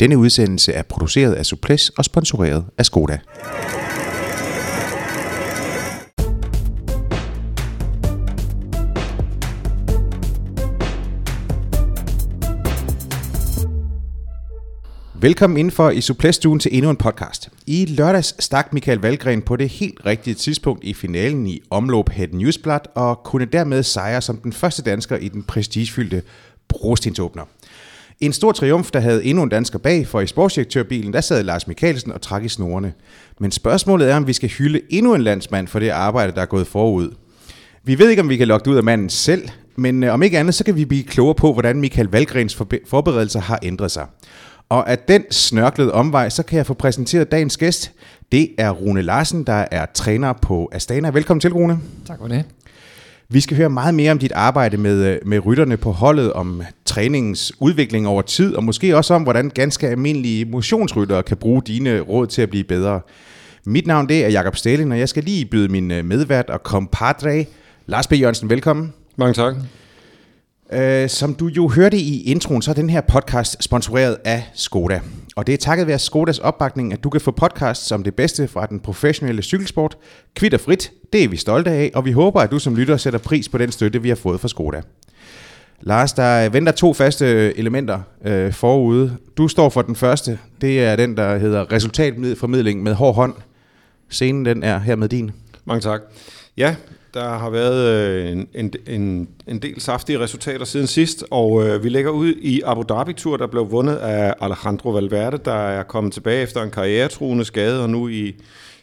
Denne udsendelse er produceret af Suples og sponsoreret af Skoda. Velkommen indenfor i Suplæstuen til endnu en podcast. I lørdags stak Michael Valgren på det helt rigtige tidspunkt i finalen i omløb Head Newsblad og kunne dermed sejre som den første dansker i den prestigefyldte brostensåbner. En stor triumf, der havde endnu en dansker bag, for i sportsdirektørbilen, der sad Lars Mikkelsen og trak i snorene. Men spørgsmålet er, om vi skal hylde endnu en landsmand for det arbejde, der er gået forud. Vi ved ikke, om vi kan lokke det ud af manden selv, men øh, om ikke andet, så kan vi blive klogere på, hvordan Michael Valgrens forbe- forberedelser har ændret sig. Og af den snørklede omvej, så kan jeg få præsenteret dagens gæst. Det er Rune Larsen, der er træner på Astana. Velkommen til, Rune. Tak for det. Vi skal høre meget mere om dit arbejde med, øh, med rytterne på holdet, om træningens udvikling over tid, og måske også om, hvordan ganske almindelige motionsryttere kan bruge dine råd til at blive bedre. Mit navn det er Jakob Stalin, og jeg skal lige byde min øh, medvært og compadre, Lars B. Jørgensen, velkommen. Mange tak. Uh, som du jo hørte i introen, så er den her podcast sponsoreret af Skoda. Og det er takket være Skodas opbakning, at du kan få podcasts som det bedste fra den professionelle cykelsport. Kvitt og frit, det er vi stolte af, og vi håber, at du som lytter sætter pris på den støtte, vi har fået fra Skoda. Lars, der venter to faste øh, elementer øh, forude. Du står for den første. Det er den, der hedder resultatformidling med hård hånd. Scenen den er her med din. Mange tak. Ja, der har været øh, en, en, en, en del saftige resultater siden sidst, og øh, vi lægger ud i Abu Dhabi-tur, der blev vundet af Alejandro Valverde, der er kommet tilbage efter en karrieretruende skade, og nu i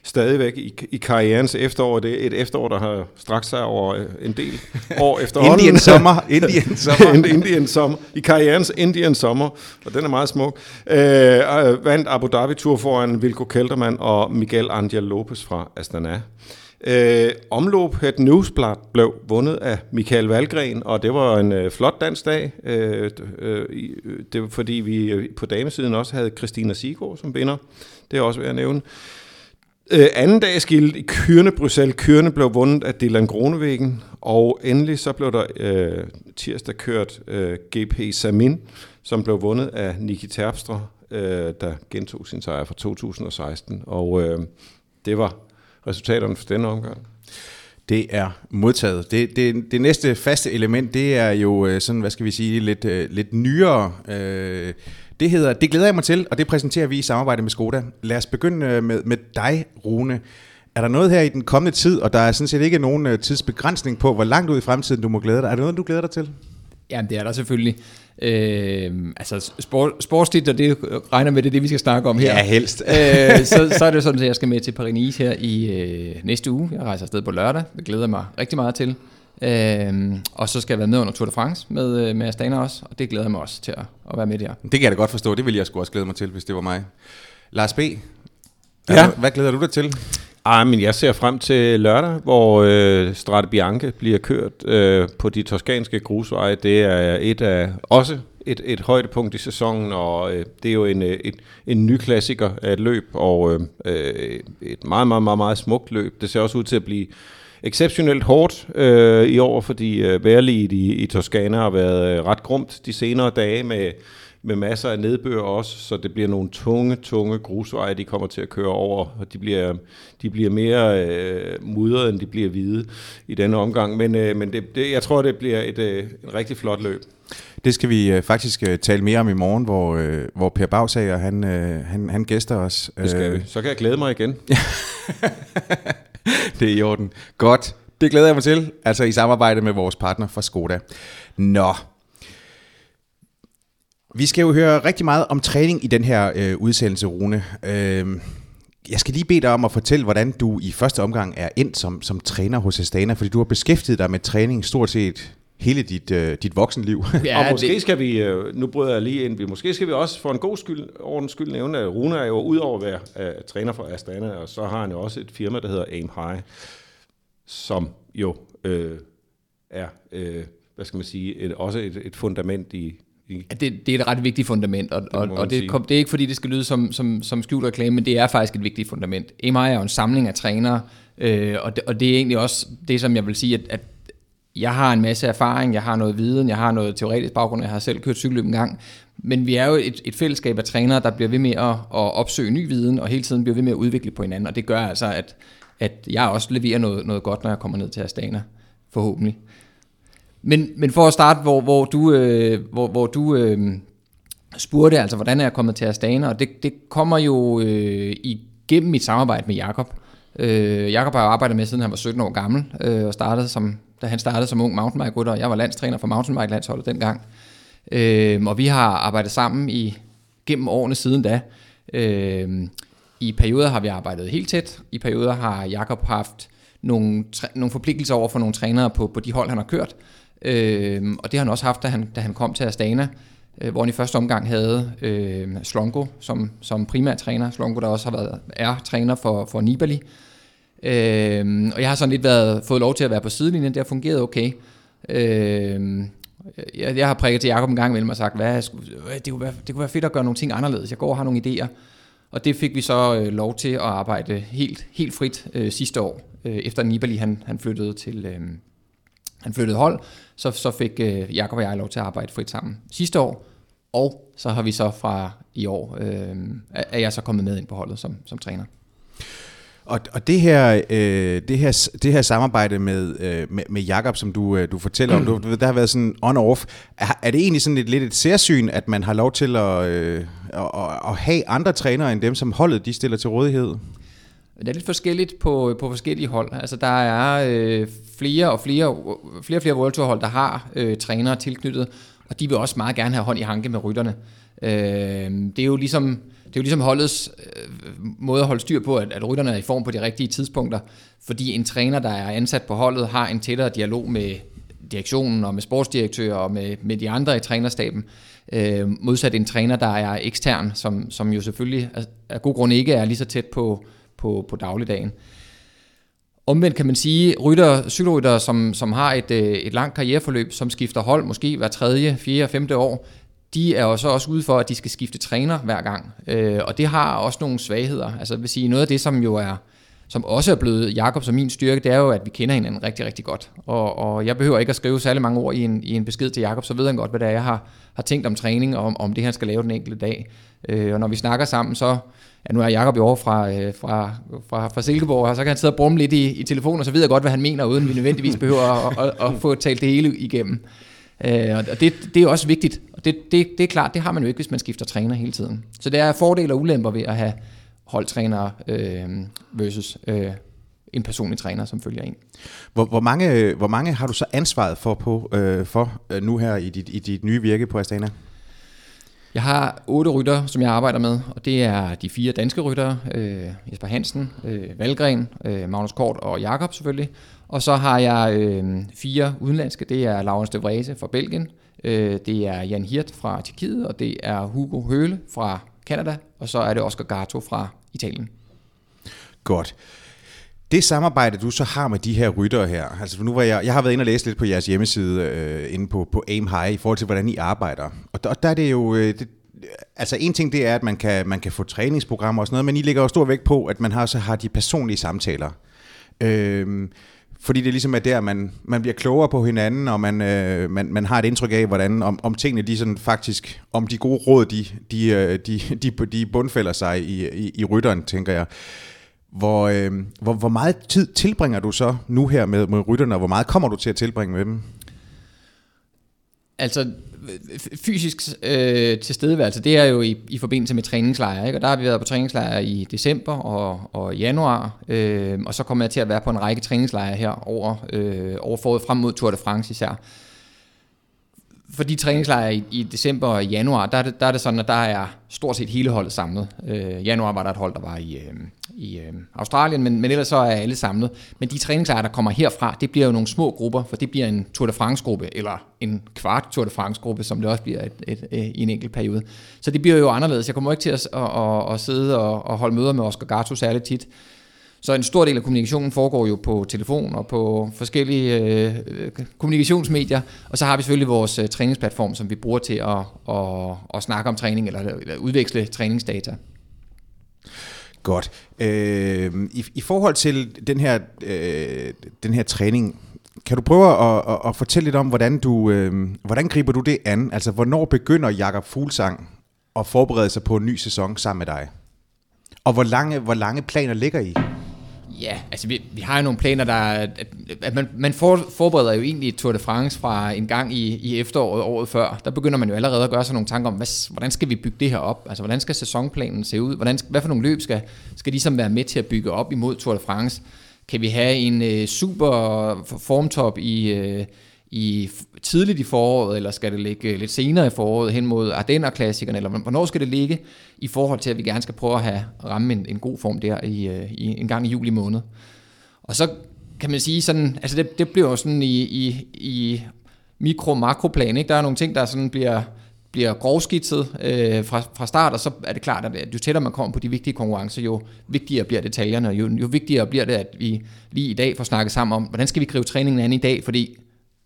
stadigvæk i, i karrierens efterår. Det er et efterår, der har strakt sig over øh, en del år efterhånden. Indian sommer. Indian sommer. Indian sommer. I karrierens Indian sommer, og den er meget smuk. Øh, vandt Abu Dhabi-tur foran Vilko Kelterman og Miguel Angel Lopez fra Astana. Øh, omløb Het Newsblad blev vundet af Michael Valgren, og det var en øh, flot dansk dag. Øh, øh, det var fordi vi på damesiden også havde Christina Sigård som vinder. Det er også ved at nævne. Øh, anden dag skilt i Kyrne Bruxelles. Kyrne blev vundet af Dylan Gronevæggen, og endelig så blev der øh, tirsdag kørt øh, GP Samin, som blev vundet af Niki Terpstra, øh, der gentog sin sejr fra 2016. Og øh, det var resultaterne for denne omgang. Det er modtaget. Det, det, det næste faste element, det er jo øh, sådan, hvad skal vi sige, lidt, øh, lidt nyere. Øh, det hedder, det glæder jeg mig til, og det præsenterer vi i samarbejde med Skoda. Lad os begynde med, med dig, Rune. Er der noget her i den kommende tid, og der er sådan set ikke nogen tidsbegrænsning på, hvor langt ud i fremtiden du må glæde dig? Er der noget, du glæder dig til? Jamen, det er der selvfølgelig. Øh, altså, sport, sportstitler, det regner med, det er det, vi skal snakke om her. Ja, helst. øh, så, så er det sådan, at jeg skal med til Paris her i øh, næste uge. Jeg rejser afsted på lørdag. Det glæder jeg mig rigtig meget til. Øh, og så skal jeg være med under Tour de France med, øh, med Astana også, og det glæder jeg mig også til at, at være med der. Det kan jeg da godt forstå. Det ville jeg sgu også glæde mig til, hvis det var mig. Lars B., ja. hvad glæder du dig til? Ah, men jeg ser frem til lørdag, hvor øh, Strade Bianche bliver kørt øh, på de toskanske grusveje. Det er et af også et, et højdepunkt i sæsonen, og øh, det er jo en, øh, et, en ny klassiker af et løb, og øh, et meget, meget, meget, meget smukt løb. Det ser også ud til at blive exceptionelt hårdt øh, i år, fordi øh, vejrliget i, i Toskana har været øh, ret grumt de senere dage med med masser af nedbør også, så det bliver nogle tunge, tunge grusveje, de kommer til at køre over, og de bliver, de bliver mere øh, mudrede, end de bliver hvide i denne omgang. Men, øh, men det, det, jeg tror, det bliver et, øh, et rigtig flot løb. Det skal vi øh, faktisk øh, tale mere om i morgen, hvor, øh, hvor Per Bagsager, han, øh, han, han gæster os. Det skal vi. Øh, så kan jeg glæde mig igen. det er i orden. Godt. Det glæder jeg mig til, altså i samarbejde med vores partner fra Skoda. Nå, vi skal jo høre rigtig meget om træning i den her øh, udsendelse, Rune. Øh, jeg skal lige bede dig om at fortælle, hvordan du i første omgang er ind som, som træner hos Astana, fordi du har beskæftiget dig med træning stort set hele dit, øh, dit voksenliv. Ja, og måske det... skal vi, øh, nu bryder jeg lige ind, vi, måske skal vi også for en god skyld, ordens skyld nævne, at Rune er jo udover at være uh, træner for Astana, og så har han jo også et firma, der hedder Aim High, som jo øh, er, øh, hvad skal man sige, et, også et, et fundament i det, det er et ret vigtigt fundament, og, det, og, og det, kom, det er ikke fordi, det skal lyde som, som, som skjult reklame, men det er faktisk et vigtigt fundament. EMI er jo en samling af trænere, øh, og, det, og det er egentlig også det, som jeg vil sige, at, at jeg har en masse erfaring, jeg har noget viden, jeg har noget teoretisk baggrund, jeg har selv kørt cykelløb en gang, men vi er jo et, et fællesskab af trænere, der bliver ved med at, at opsøge ny viden, og hele tiden bliver ved med at udvikle på hinanden, og det gør altså, at, at jeg også leverer noget, noget godt, når jeg kommer ned til Astana, forhåbentlig. Men, men for at starte, hvor, hvor du, øh, hvor, hvor du øh, spurgte, altså hvordan er jeg kommet til Astana, og det, det kommer jo øh, igennem mit samarbejde med Jakob. Øh, Jakob har arbejdet med, siden han var 17 år gammel, øh, og startede som, da han startede som ung mountainbike-rytter. Jeg var landstræner for mountainbike-landsholdet dengang. Øh, og vi har arbejdet sammen i gennem årene siden da. Øh, I perioder har vi arbejdet helt tæt. I perioder har Jakob haft nogle, nogle forpligtelser over for nogle trænere på, på de hold, han har kørt. Øh, og det har han også haft, da han, da han kom til Astana, øh, hvor han i første omgang havde øh, Slongo som, som primær træner. Slongo, der også har været er træner for, for Nibali. Øh, Øhm, og jeg har sådan lidt været, fået lov til at være på sidelinjen. Det har fungeret okay. Øh, jeg, jeg har prikket til Jacob en gang imellem og sagt, hvad, det, kunne være, det kunne være fedt at gøre nogle ting anderledes. Jeg går og har nogle idéer. Og det fik vi så øh, lov til at arbejde helt, helt frit øh, sidste år, øh, efter Nibali han, han flyttede til øh, han flyttede hold, så, så fik øh, Jakob og jeg lov til at arbejde frit sammen sidste år, og så har vi så fra i år, øh, er jeg så kommet med ind på holdet som, som træner. Og, og det, her, øh, det, her, det her samarbejde med, øh, med, med Jakob, som du, øh, du fortæller om, du, der har været sådan on-off. Er, er det egentlig sådan et, lidt et særsyn, at man har lov til at, øh, at, at have andre trænere end dem, som holdet de stiller til rådighed? Det er lidt forskelligt på, på forskellige hold. Altså der er øh, flere og flere, flere og flere World Tour hold, der har øh, trænere tilknyttet, og de vil også meget gerne have hånd i hanke med rytterne. Øh, det er jo ligesom det er jo ligesom holdets øh, måde at holde styr på, at, at rytterne er i form på de rigtige tidspunkter, fordi en træner, der er ansat på holdet, har en tættere dialog med direktionen og med sportsdirektører og med, med de andre i trænerstaben, øh, modsat en træner, der er ekstern, som, som jo selvfølgelig af, af god grund ikke er lige så tæt på, på, på dagligdagen. Omvendt kan man sige, rytter, cykelrytter, som, som har et, øh, et langt karriereforløb, som skifter hold måske hver tredje, fjerde, femte år, de er jo så også ude for, at de skal skifte træner hver gang. Øh, og det har også nogle svagheder. Altså vil sige, noget af det, som jo er som også er blevet Jakobs og min styrke, det er jo, at vi kender hinanden rigtig, rigtig godt. Og, og jeg behøver ikke at skrive særlig mange ord i en, i en besked til Jakob, så ved han godt, hvad det er, jeg har, har tænkt om træning, og om, om det, han skal lave den enkelte dag. Øh, og når vi snakker sammen, så, ja, nu er Jakob jo over fra, øh, fra, fra, fra Silkeborg, og så kan han sidde og brumme lidt i, i telefonen, og så ved jeg godt, hvad han mener, uden vi nødvendigvis behøver at, at, at få talt det hele igennem. Øh, og det, det er også vigtigt, og det, det, det er klart, det har man jo ikke, hvis man skifter træner hele tiden. Så det er fordele og ulemper ved at have holdtrænere øh, versus øh, en personlig træner, som følger en. Hvor, hvor, mange, hvor mange har du så ansvaret for, på, øh, for øh, nu her i dit, i dit nye virke på Astana? Jeg har otte rytter, som jeg arbejder med, og det er de fire danske ryttere, øh, Jesper Hansen, øh, Valgren, øh, Magnus Kort og Jakob selvfølgelig. Og så har jeg øh, fire udenlandske, det er Laurens de Vrese fra Belgien, øh, det er Jan Hirt fra Tjekkiet, og det er Hugo Høle fra Kanada, og så er det Oscar Gato fra Italien. Godt. Det samarbejde, du så har med de her ryttere her, altså nu var jeg, jeg har været inde og læse lidt på jeres hjemmeside, øh, inde på, på Aim High, i forhold til, hvordan I arbejder. Og der, og der er det jo, øh, det, altså en ting det er, at man kan, man kan få træningsprogrammer og sådan noget, men I lægger jo stor vægt på, at man har, så har de personlige samtaler. Øh, fordi det ligesom er der, man, man bliver klogere på hinanden, og man, øh, man, man har et indtryk af, hvordan om, om tingene de sådan faktisk, om de gode råd, de, de, øh, de, de, de bundfælder sig i, i, i rytteren, tænker jeg. Hvor, øh, hvor, hvor meget tid tilbringer du så nu her med, med rytterne, og hvor meget kommer du til at tilbringe med dem? Altså, fysisk øh, tilstedeværelse, det er jo i, i forbindelse med træningslejre, ikke? og der har vi været på træningslejre i december og, og januar, øh, og så kommer jeg til at være på en række træningslejre her over, øh, over foråret frem mod Tour de France især. For de træningslejre i, i december og januar, der er, det, der er det sådan, at der er stort set hele holdet samlet. Øh, januar var der et hold, der var i, øh, i øh, Australien, men, men ellers så er alle samlet. Men de træningslejre, der kommer herfra, det bliver jo nogle små grupper, for det bliver en Tour de France-gruppe, eller en kvart Tour de France-gruppe, som det også bliver et, et, et, i en enkelt periode. Så det bliver jo anderledes. Jeg kommer ikke til at, at, at, at sidde og, og holde møder med Oscar Gato særligt tit. Så en stor del af kommunikationen foregår jo på telefon og på forskellige øh, øh, kommunikationsmedier. Og så har vi selvfølgelig vores øh, træningsplatform, som vi bruger til at, at, at snakke om træning eller, eller udveksle træningsdata. Godt. Øh, i, I forhold til den her, øh, den her træning, kan du prøve at, at, at fortælle lidt om, hvordan du øh, hvordan griber du det an? Altså, hvornår begynder Jakob Fuglsang at forberede sig på en ny sæson sammen med dig? Og hvor lange, hvor lange planer ligger I? Ja, altså vi, vi har jo nogle planer, der... At, at man, man for, forbereder jo egentlig Tour de France fra en gang i, i efteråret året før. Der begynder man jo allerede at gøre sig nogle tanker om, hvad, hvordan skal vi bygge det her op? Altså, hvordan skal sæsonplanen se ud? Hvordan, hvad for nogle løb skal, skal ligesom være med til at bygge op imod Tour de France? Kan vi have en øh, super formtop i... Øh, i tidligt i foråret, eller skal det ligge øh, lidt senere i foråret hen mod Ardenner-klassikerne, eller hvornår skal det ligge i forhold til, at vi gerne skal prøve at have ramme en, en god form der i, øh, i, en gang i juli måned. Og så kan man sige sådan, altså det, det bliver jo sådan i, i, i mikro-makroplan, ikke? Der er nogle ting, der sådan bliver, bliver grovskitset øh, fra, fra start, og så er det klart, at jo tættere man kommer på de vigtige konkurrencer, jo vigtigere bliver detaljerne, og jo, jo vigtigere bliver det, at vi lige i dag får snakket sammen om, hvordan skal vi gribe træningen an i dag, fordi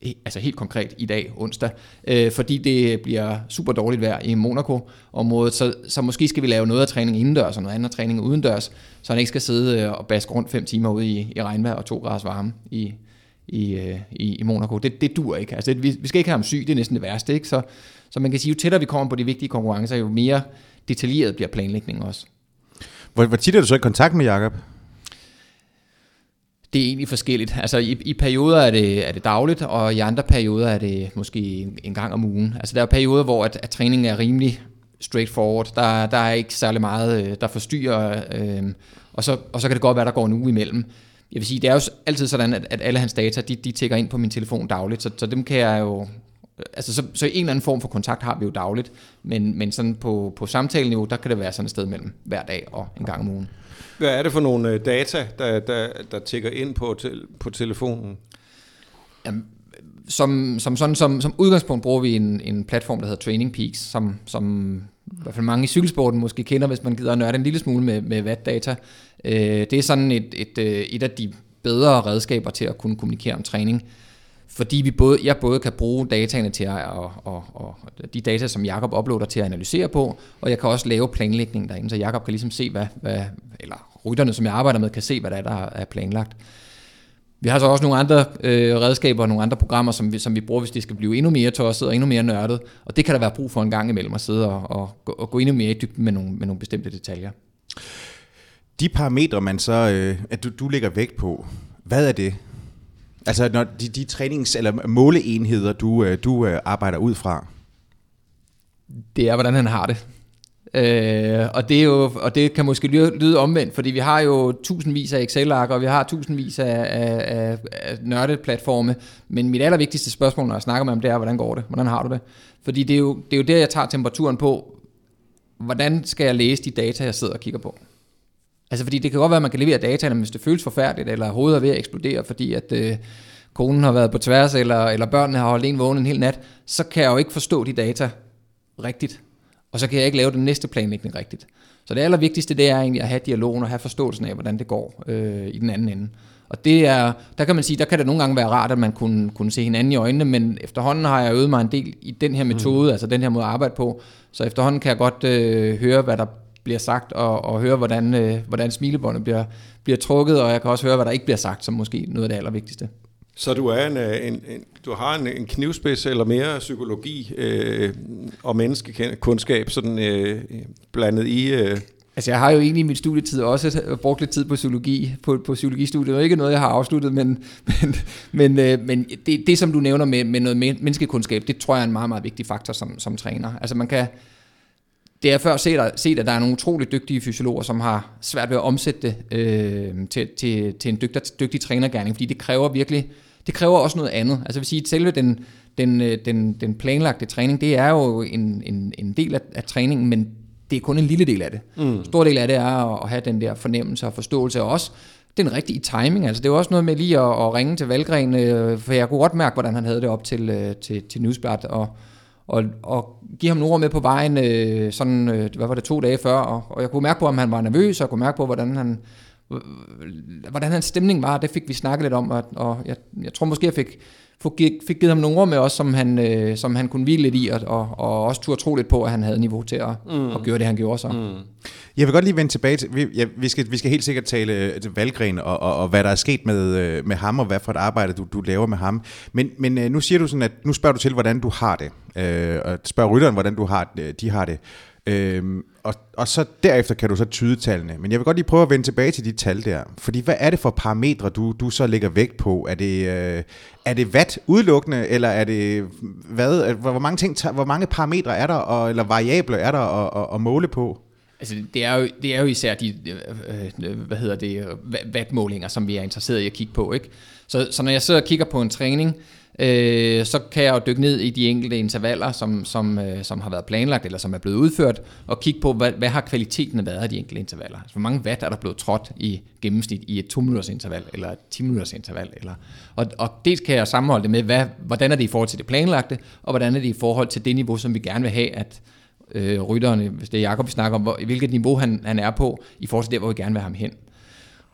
altså helt konkret i dag, onsdag, øh, fordi det bliver super dårligt vejr i Monaco-området, så, så måske skal vi lave noget af træning indendørs og noget andet træning udendørs, så han ikke skal sidde øh, og baske rundt fem timer ude i, i regnvejr og to grader varme i, i, øh, i, i Monaco. Det, det dur ikke. Altså, det, vi, vi skal ikke have ham syg, det er næsten det værste. Ikke? Så, så man kan sige, jo tættere vi kommer på de vigtige konkurrencer, jo mere detaljeret bliver planlægningen også. Hvor, hvor tit er du så i kontakt med Jakob? Det er egentlig forskelligt. Altså i, i perioder er det, er det dagligt, og i andre perioder er det måske en, en gang om ugen. Altså der er perioder, hvor at, at træningen er rimelig straightforward. Der, der er ikke særlig meget, øh, der forstyrrer, øh, og, så, og så kan det godt være, der går en uge imellem. Jeg vil sige, det er jo altid sådan, at, at alle hans data, de, de tækker ind på min telefon dagligt, så, så dem kan jeg jo... Øh, altså, så, så en eller anden form for kontakt har vi jo dagligt, men, men sådan på, på samtaleniveau, der kan det være sådan et sted mellem hver dag og en gang om ugen. Hvad er det for nogle øh, data, der, der, der tækker ind på, til, på telefonen? Jamen, som, som, sådan, som, som udgangspunkt bruger vi en, en platform, der hedder Training Peaks, som, som i hvert fald mange i cykelsporten måske kender, hvis man gider at nørde en lille smule med, med watt-data. Øh, det er sådan et, et, øh, et af de bedre redskaber til at kunne kommunikere om træning fordi vi både, jeg både kan bruge dataene til at, og, og, og de data, som Jakob uploader til at analysere på, og jeg kan også lave planlægning derinde, så Jakob kan ligesom se, hvad, hvad eller rytterne, som jeg arbejder med, kan se, hvad der er, der er planlagt. Vi har så også nogle andre øh, redskaber og nogle andre programmer, som vi, som vi bruger, hvis det skal blive endnu mere tosset og endnu mere nørdet. Og det kan der være brug for en gang imellem at sidde og, og, og gå endnu mere i dybden med nogle, med nogle bestemte detaljer. De parametre, man så, øh, at du, du lægger vægt på, hvad er det? Altså når de, de trænings- eller måleenheder, du, øh, du øh, arbejder ud fra? Det er, hvordan han har det. Øh, og, det er jo, og det kan måske lyde, lyde omvendt, fordi vi har jo tusindvis af Excel-ark, og vi har tusindvis af, af, af, af nørdeplatforme, men mit allervigtigste spørgsmål, når jeg snakker med ham, det er, hvordan går det? Hvordan har du det? Fordi det er jo, det er jo der, jeg tager temperaturen på, hvordan skal jeg læse de data, jeg sidder og kigger på? Altså fordi det kan godt være, at man kan levere data, hvis det føles forfærdeligt, eller hovedet er ved at eksplodere, fordi at øh, konen har været på tværs, eller, eller børnene har holdt en vågen en hel nat, så kan jeg jo ikke forstå de data rigtigt. Og så kan jeg ikke lave den næste planlægning rigtigt. Så det allervigtigste, det er egentlig at have dialogen og have forståelsen af, hvordan det går øh, i den anden ende. Og det er, der kan man sige, der kan det nogle gange være rart, at man kunne, kunne se hinanden i øjnene, men efterhånden har jeg øvet mig en del i den her metode, mm. altså den her måde at arbejde på, så efterhånden kan jeg godt øh, høre, hvad der bliver sagt, og, og høre, hvordan, øh, hvordan smilebåndet bliver, bliver trukket, og jeg kan også høre, hvad der ikke bliver sagt, som måske noget af det allervigtigste. Så du er en, øh, en, en du har en, en knivspids eller mere psykologi øh, og menneskekundskab sådan øh, blandet i øh, Altså jeg har jo egentlig i min studietid også brugt lidt tid på psykologi, på, på psykologistudiet. Det er ikke noget, jeg har afsluttet, men, men, men, øh, men det, det, som du nævner med, med noget menneskekundskab, det tror jeg er en meget, meget vigtig faktor som, som træner. Altså man kan, det er før set, set, at der er nogle utroligt dygtige fysiologer, som har svært ved at omsætte det øh, til, til, til en dygtig, dygtig trænergærning, fordi det kræver virkelig, det kræver også noget andet. Altså vil sige, at selve den, den, øh, den, den planlagte træning, det er jo en, en, en del af, af træningen, men det er kun en lille del af det. Mm. Stor del af det er at have den der fornemmelse og forståelse, og også den rigtige timing. Altså det er jo også noget med lige at, at ringe til Valgren, øh, for jeg kunne godt mærke, hvordan han havde det op til, øh, til, til Newsblad, og, og, og give ham nogle ord med på vejen, øh, sådan, øh, hvad var det, to dage før, og, og jeg kunne mærke på, om han var nervøs, og jeg kunne mærke på, hvordan han, hvordan hans stemning var, det fik vi snakket lidt om, og, og jeg, jeg tror måske, jeg fik, fik givet ham nogle ord med os, som han, øh, som han kunne hvile lidt i, og, og, og også turde tro lidt på, at han havde niveau til at, mm. at gøre det, han gjorde så. Mm. Jeg vil godt lige vende tilbage til, vi, ja, vi, skal, vi skal helt sikkert tale øh, til Valgren og, og, og hvad der er sket med, øh, med ham, og hvad for et arbejde du, du laver med ham. Men, men øh, nu siger du sådan, at nu spørger du til, hvordan du har det, øh, og spørger rytteren, hvordan du har, de har det. Øhm, og, og så derefter kan du så tyde tallene. Men jeg vil godt lige prøve at vende tilbage til de tal der. Fordi hvad er det for parametre, du, du så lægger vægt på? Er det, øh, er det vat udelukkende, eller er det hvad? Hvor mange, ting, hvor mange parametre er der, og, eller variabler er der at, at, at måle på? Altså, det er jo, det er jo især de, øh, hvad hedder det, øh, vatmålinger, som vi er interesseret i at kigge på, ikke? Så, så når jeg sidder og kigger på en træning, øh, Øh, så kan jeg jo dykke ned i de enkelte intervaller, som, som, øh, som har været planlagt, eller som er blevet udført, og kigge på, hvad, hvad har kvaliteten været af de enkelte intervaller. Altså, hvor mange watt er der blevet trådt i gennemsnit i et 2-minutters interval, eller et 10-minutters interval. Eller, og, og dels kan jeg sammenholde det med, hvad, hvordan er det i forhold til det planlagte, og hvordan er det i forhold til det niveau, som vi gerne vil have, at øh, rytterne, hvis det er Jakob, vi snakker om, hvor, hvilket niveau han, han er på, i forhold til der, hvor vi gerne vil have ham hen.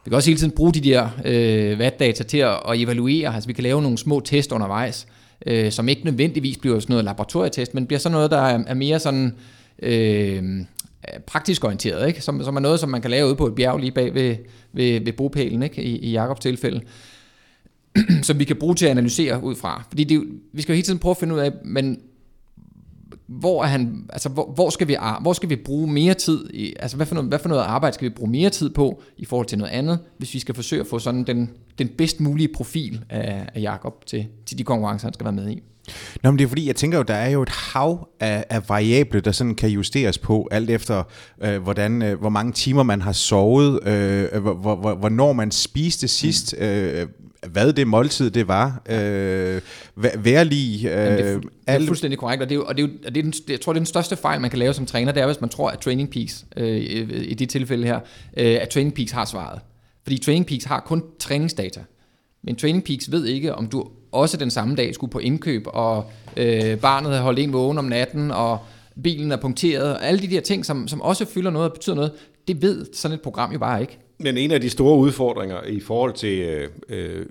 Vi kan også hele tiden bruge de der øh, VAT-data til at, at evaluere. Altså vi kan lave nogle små test undervejs, øh, som ikke nødvendigvis bliver sådan noget laboratorietest, men bliver sådan noget, der er, er mere sådan øh, praktisk orienteret, ikke? Som, som er noget, som man kan lave ude på et bjerg lige bag ved, ved, ved bopælen, ikke? I, i Jakobs tilfælde som vi kan bruge til at analysere ud fra. Fordi det, vi skal jo hele tiden prøve at finde ud af, men hvor, er han, altså, hvor, hvor, skal vi, hvor skal vi bruge mere tid, i, altså hvad for, noget, hvad for noget arbejde skal vi bruge mere tid på i forhold til noget andet, hvis vi skal forsøge at få sådan den, den bedst mulige profil af, af Jakob til, til de konkurrencer, han skal være med i. Nå, men det er fordi, jeg tænker jo, der er jo et hav af, af variable, der sådan kan justeres på, alt efter, øh, hvordan, øh, hvor mange timer man har sovet, øh, hvor, hvor, hvornår man spiste sidst, mm. øh, hvad det måltid det var, øh, værlig... Øh, Jamen, det, er, fu- det er fuldstændig korrekt, og, det er, og, det er, og det er den, jeg tror, det er den største fejl, man kan lave som træner, det er, hvis man tror, at Training Peaks, øh, i, de tilfælde her, øh, at Training Peaks har svaret. Fordi Training Peaks har kun træningsdata. Men Training Peaks ved ikke, om du også den samme dag skulle på indkøb, og øh, barnet havde holdt en vågen om natten, og bilen er punkteret, og alle de der ting, som, som også fylder noget og betyder noget, det ved sådan et program jo bare ikke. Men en af de store udfordringer i forhold til øh, øh,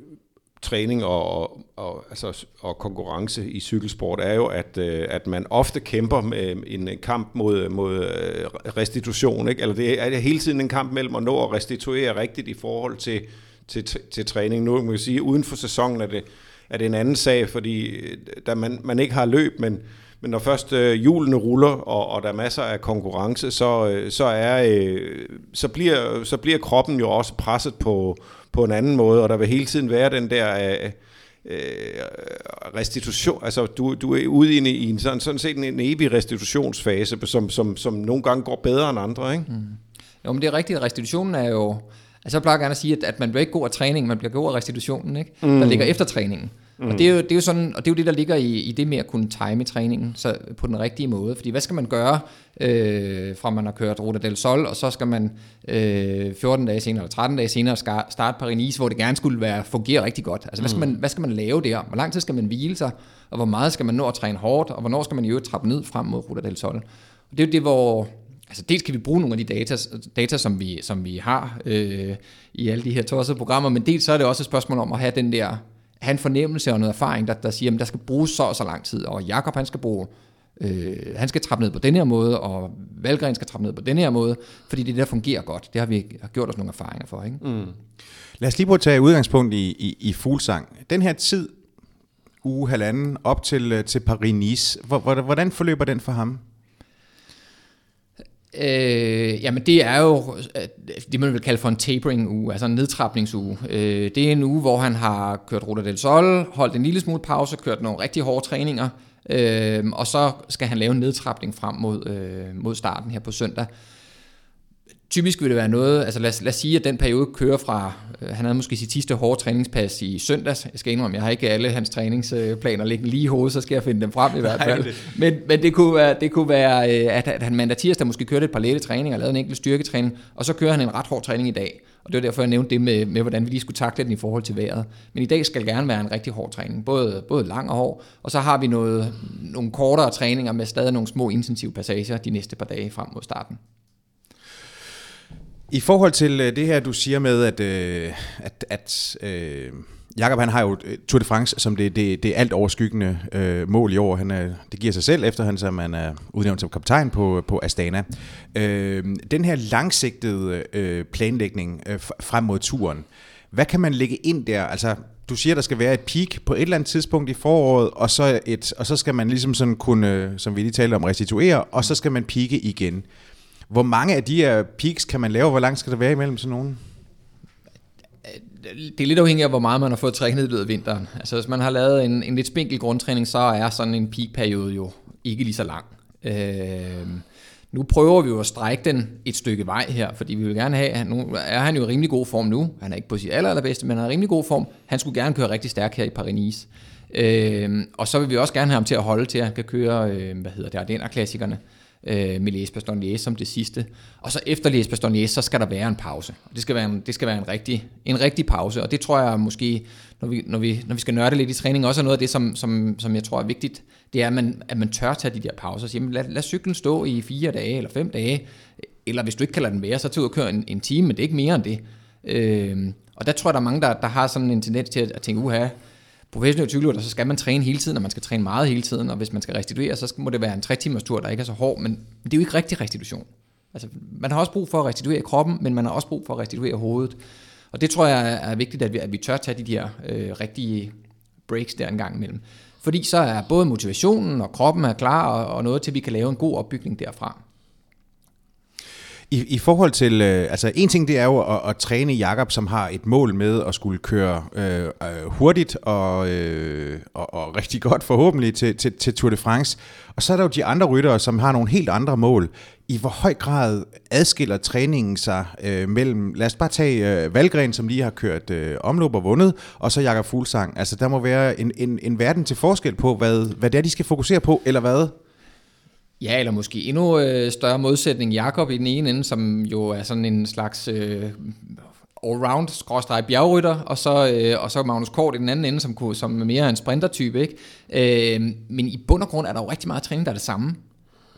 træning og, og, og, altså, og konkurrence i cykelsport er jo, at, øh, at man ofte kæmper med øh, en kamp mod, mod øh, restitution. Ikke? Eller det er hele tiden en kamp mellem at nå at restituere rigtigt i forhold til, til, til træning. Nu kan jeg sige, uden for sæsonen er det, er det en anden sag, fordi øh, da man, man ikke har løb, men men når først øh, hjulene ruller, og, og der er masser af konkurrence, så, øh, så, er, øh, så, bliver, så bliver kroppen jo også presset på, på en anden måde, og der vil hele tiden være den der... Øh, øh restitution, altså du, du er ude i, i en sådan, sådan set en evig restitutionsfase, som, som, som nogle gange går bedre end andre, ikke? Mm. Jo, men det er rigtigt, restitutionen er jo, altså jeg plejer gerne at sige, at, at man bliver ikke god af træning, man bliver god af restitutionen, ikke? Mm. Der ligger efter træningen. Mm. Og, det er jo, det er jo sådan, og det er jo det, der ligger i, i det med at kunne time træningen så på den rigtige måde. Fordi hvad skal man gøre, øh, fra man har kørt Ruta del Sol, og så skal man øh, 14 dage senere, eller 13 dage senere starte Paris-Nice, hvor det gerne skulle være, fungere rigtig godt. Altså, hvad skal, mm. man, hvad skal man lave der? Hvor lang tid skal man hvile sig? Og hvor meget skal man nå at træne hårdt? Og hvornår skal man i øvrigt trappe ned frem mod Ruta del Sol? Og det er jo det, hvor altså dels kan vi bruge nogle af de data, data som, vi, som vi har øh, i alle de her tossede programmer, men dels så er det også et spørgsmål om at have den der have en fornemmelse og noget erfaring, der, der siger, at der skal bruges så og så lang tid, og Jakob han skal bruge øh, han skal trappe ned på den her måde, og Valgren skal trappe ned på den her måde, fordi det der fungerer godt. Det har vi har gjort os nogle erfaringer for. Ikke? Mm. Lad os lige prøve at tage udgangspunkt i, i, i fuglsang. Den her tid, uge halvanden, op til, øh, til Paris-Nice, hvordan forløber den for ham? Øh, jamen det er jo øh, det, man vil kalde for en tapering uge, altså en nedtrapningsuge. Øh, det er en uge, hvor han har kørt Ruta del Sol, holdt en lille smule pause, kørt nogle rigtig hårde træninger, øh, og så skal han lave en nedtrapning frem mod, øh, mod starten her på søndag. Typisk vil det være noget, altså lad os, lad os sige, at den periode kører fra, øh, han havde måske sit sidste hårde træningspas i søndags. Jeg skal indrømme, jeg har ikke alle hans træningsplaner liggende lige i hovedet, så skal jeg finde dem frem i hvert fald. Men, men det kunne være, det kunne være øh, at, at han mandag tirsdag måske kørte et par lette træninger, lavede en enkelt styrketræning, og så kører han en ret hård træning i dag. Og det var derfor, jeg nævnte det med, med hvordan vi lige skulle takle den i forhold til vejret. Men i dag skal gerne være en rigtig hård træning, både, både lang og hård. Og så har vi noget, nogle kortere træninger med stadig nogle små intensive passager de næste par dage frem mod starten. I forhold til øh, det her, du siger med, at, øh, at, at øh, Jakob han har jo øh, Tour de France som det, det, det alt overskyggende øh, mål i år. Han er, det giver sig selv, efter han, som man er udnævnt som kaptajn på, på Astana. Øh, den her langsigtede øh, planlægning øh, frem mod turen, hvad kan man lægge ind der? Altså, du siger, der skal være et peak på et eller andet tidspunkt i foråret, og så, et, og så skal man ligesom sådan kunne, øh, som vi lige talte om, restituere, og så skal man pike igen. Hvor mange af de her peaks kan man lave? Hvor langt skal der være imellem sådan nogen? det er lidt afhængigt af, hvor meget man har fået trænet i løbet af vinteren. Altså hvis man har lavet en, en lidt spinkel grundtræning, så er sådan en peak-periode jo ikke lige så lang. Øh, nu prøver vi jo at strække den et stykke vej her, fordi vi vil gerne have, nu er han jo i rimelig god form nu, han er ikke på sit aller, allerbedste, men han er i rimelig god form. Han skulle gerne køre rigtig stærk her i Paris. Øh, og så vil vi også gerne have ham til at holde til, at han kan køre, øh, hvad hedder det, Ardenner-klassikerne øh, Øh, med Lies Bastogne som det sidste. Og så efter Lies Bastogne, så skal der være en pause. Det skal være en, det skal være en, rigtig, en rigtig pause, og det tror jeg måske, når vi, når vi, når vi skal nørde lidt i træning, også er noget af det, som, som, som jeg tror er vigtigt, det er, at man, at man tør tage de der pauser. Så, sige, lad, lad cyklen stå i fire dage eller fem dage, eller hvis du ikke kan lade den være, så tag ud og køre en, en time, men det er ikke mere end det. Øh, og der tror jeg, der er mange, der, der har sådan en tendens til at tænke, uha, professionel cykelrytter, så skal man træne hele tiden, og man skal træne meget hele tiden, og hvis man skal restituere, så må det være en 3 timers tur, der ikke er så hård, men det er jo ikke rigtig restitution. Altså, man har også brug for at restituere kroppen, men man har også brug for at restituere hovedet. Og det tror jeg er vigtigt, at vi, at vi tør tage de der øh, rigtige breaks der en gang imellem. Fordi så er både motivationen og kroppen er klar, og, og noget til, at vi kan lave en god opbygning derfra. I, I forhold til, øh, altså en ting det er jo at, at træne Jakob, som har et mål med at skulle køre øh, øh, hurtigt og, øh, og, og rigtig godt forhåbentlig til, til, til Tour de France. Og så er der jo de andre ryttere, som har nogle helt andre mål. I hvor høj grad adskiller træningen sig øh, mellem, lad os bare tage øh, Valgren, som lige har kørt øh, omløb og vundet, og så Jakob Fuglsang. Altså der må være en, en, en verden til forskel på, hvad, hvad det er, de skal fokusere på, eller hvad? Ja, eller måske endnu øh, større modsætning Jakob i den ene ende, som jo er sådan en slags øh, allround skråstreg bjergrytter, og så, øh, og så Magnus Kort i den anden ende, som, kunne, som er mere en sprintertype. Ikke? Øh, men i bund og grund er der jo rigtig meget træning, der er det samme.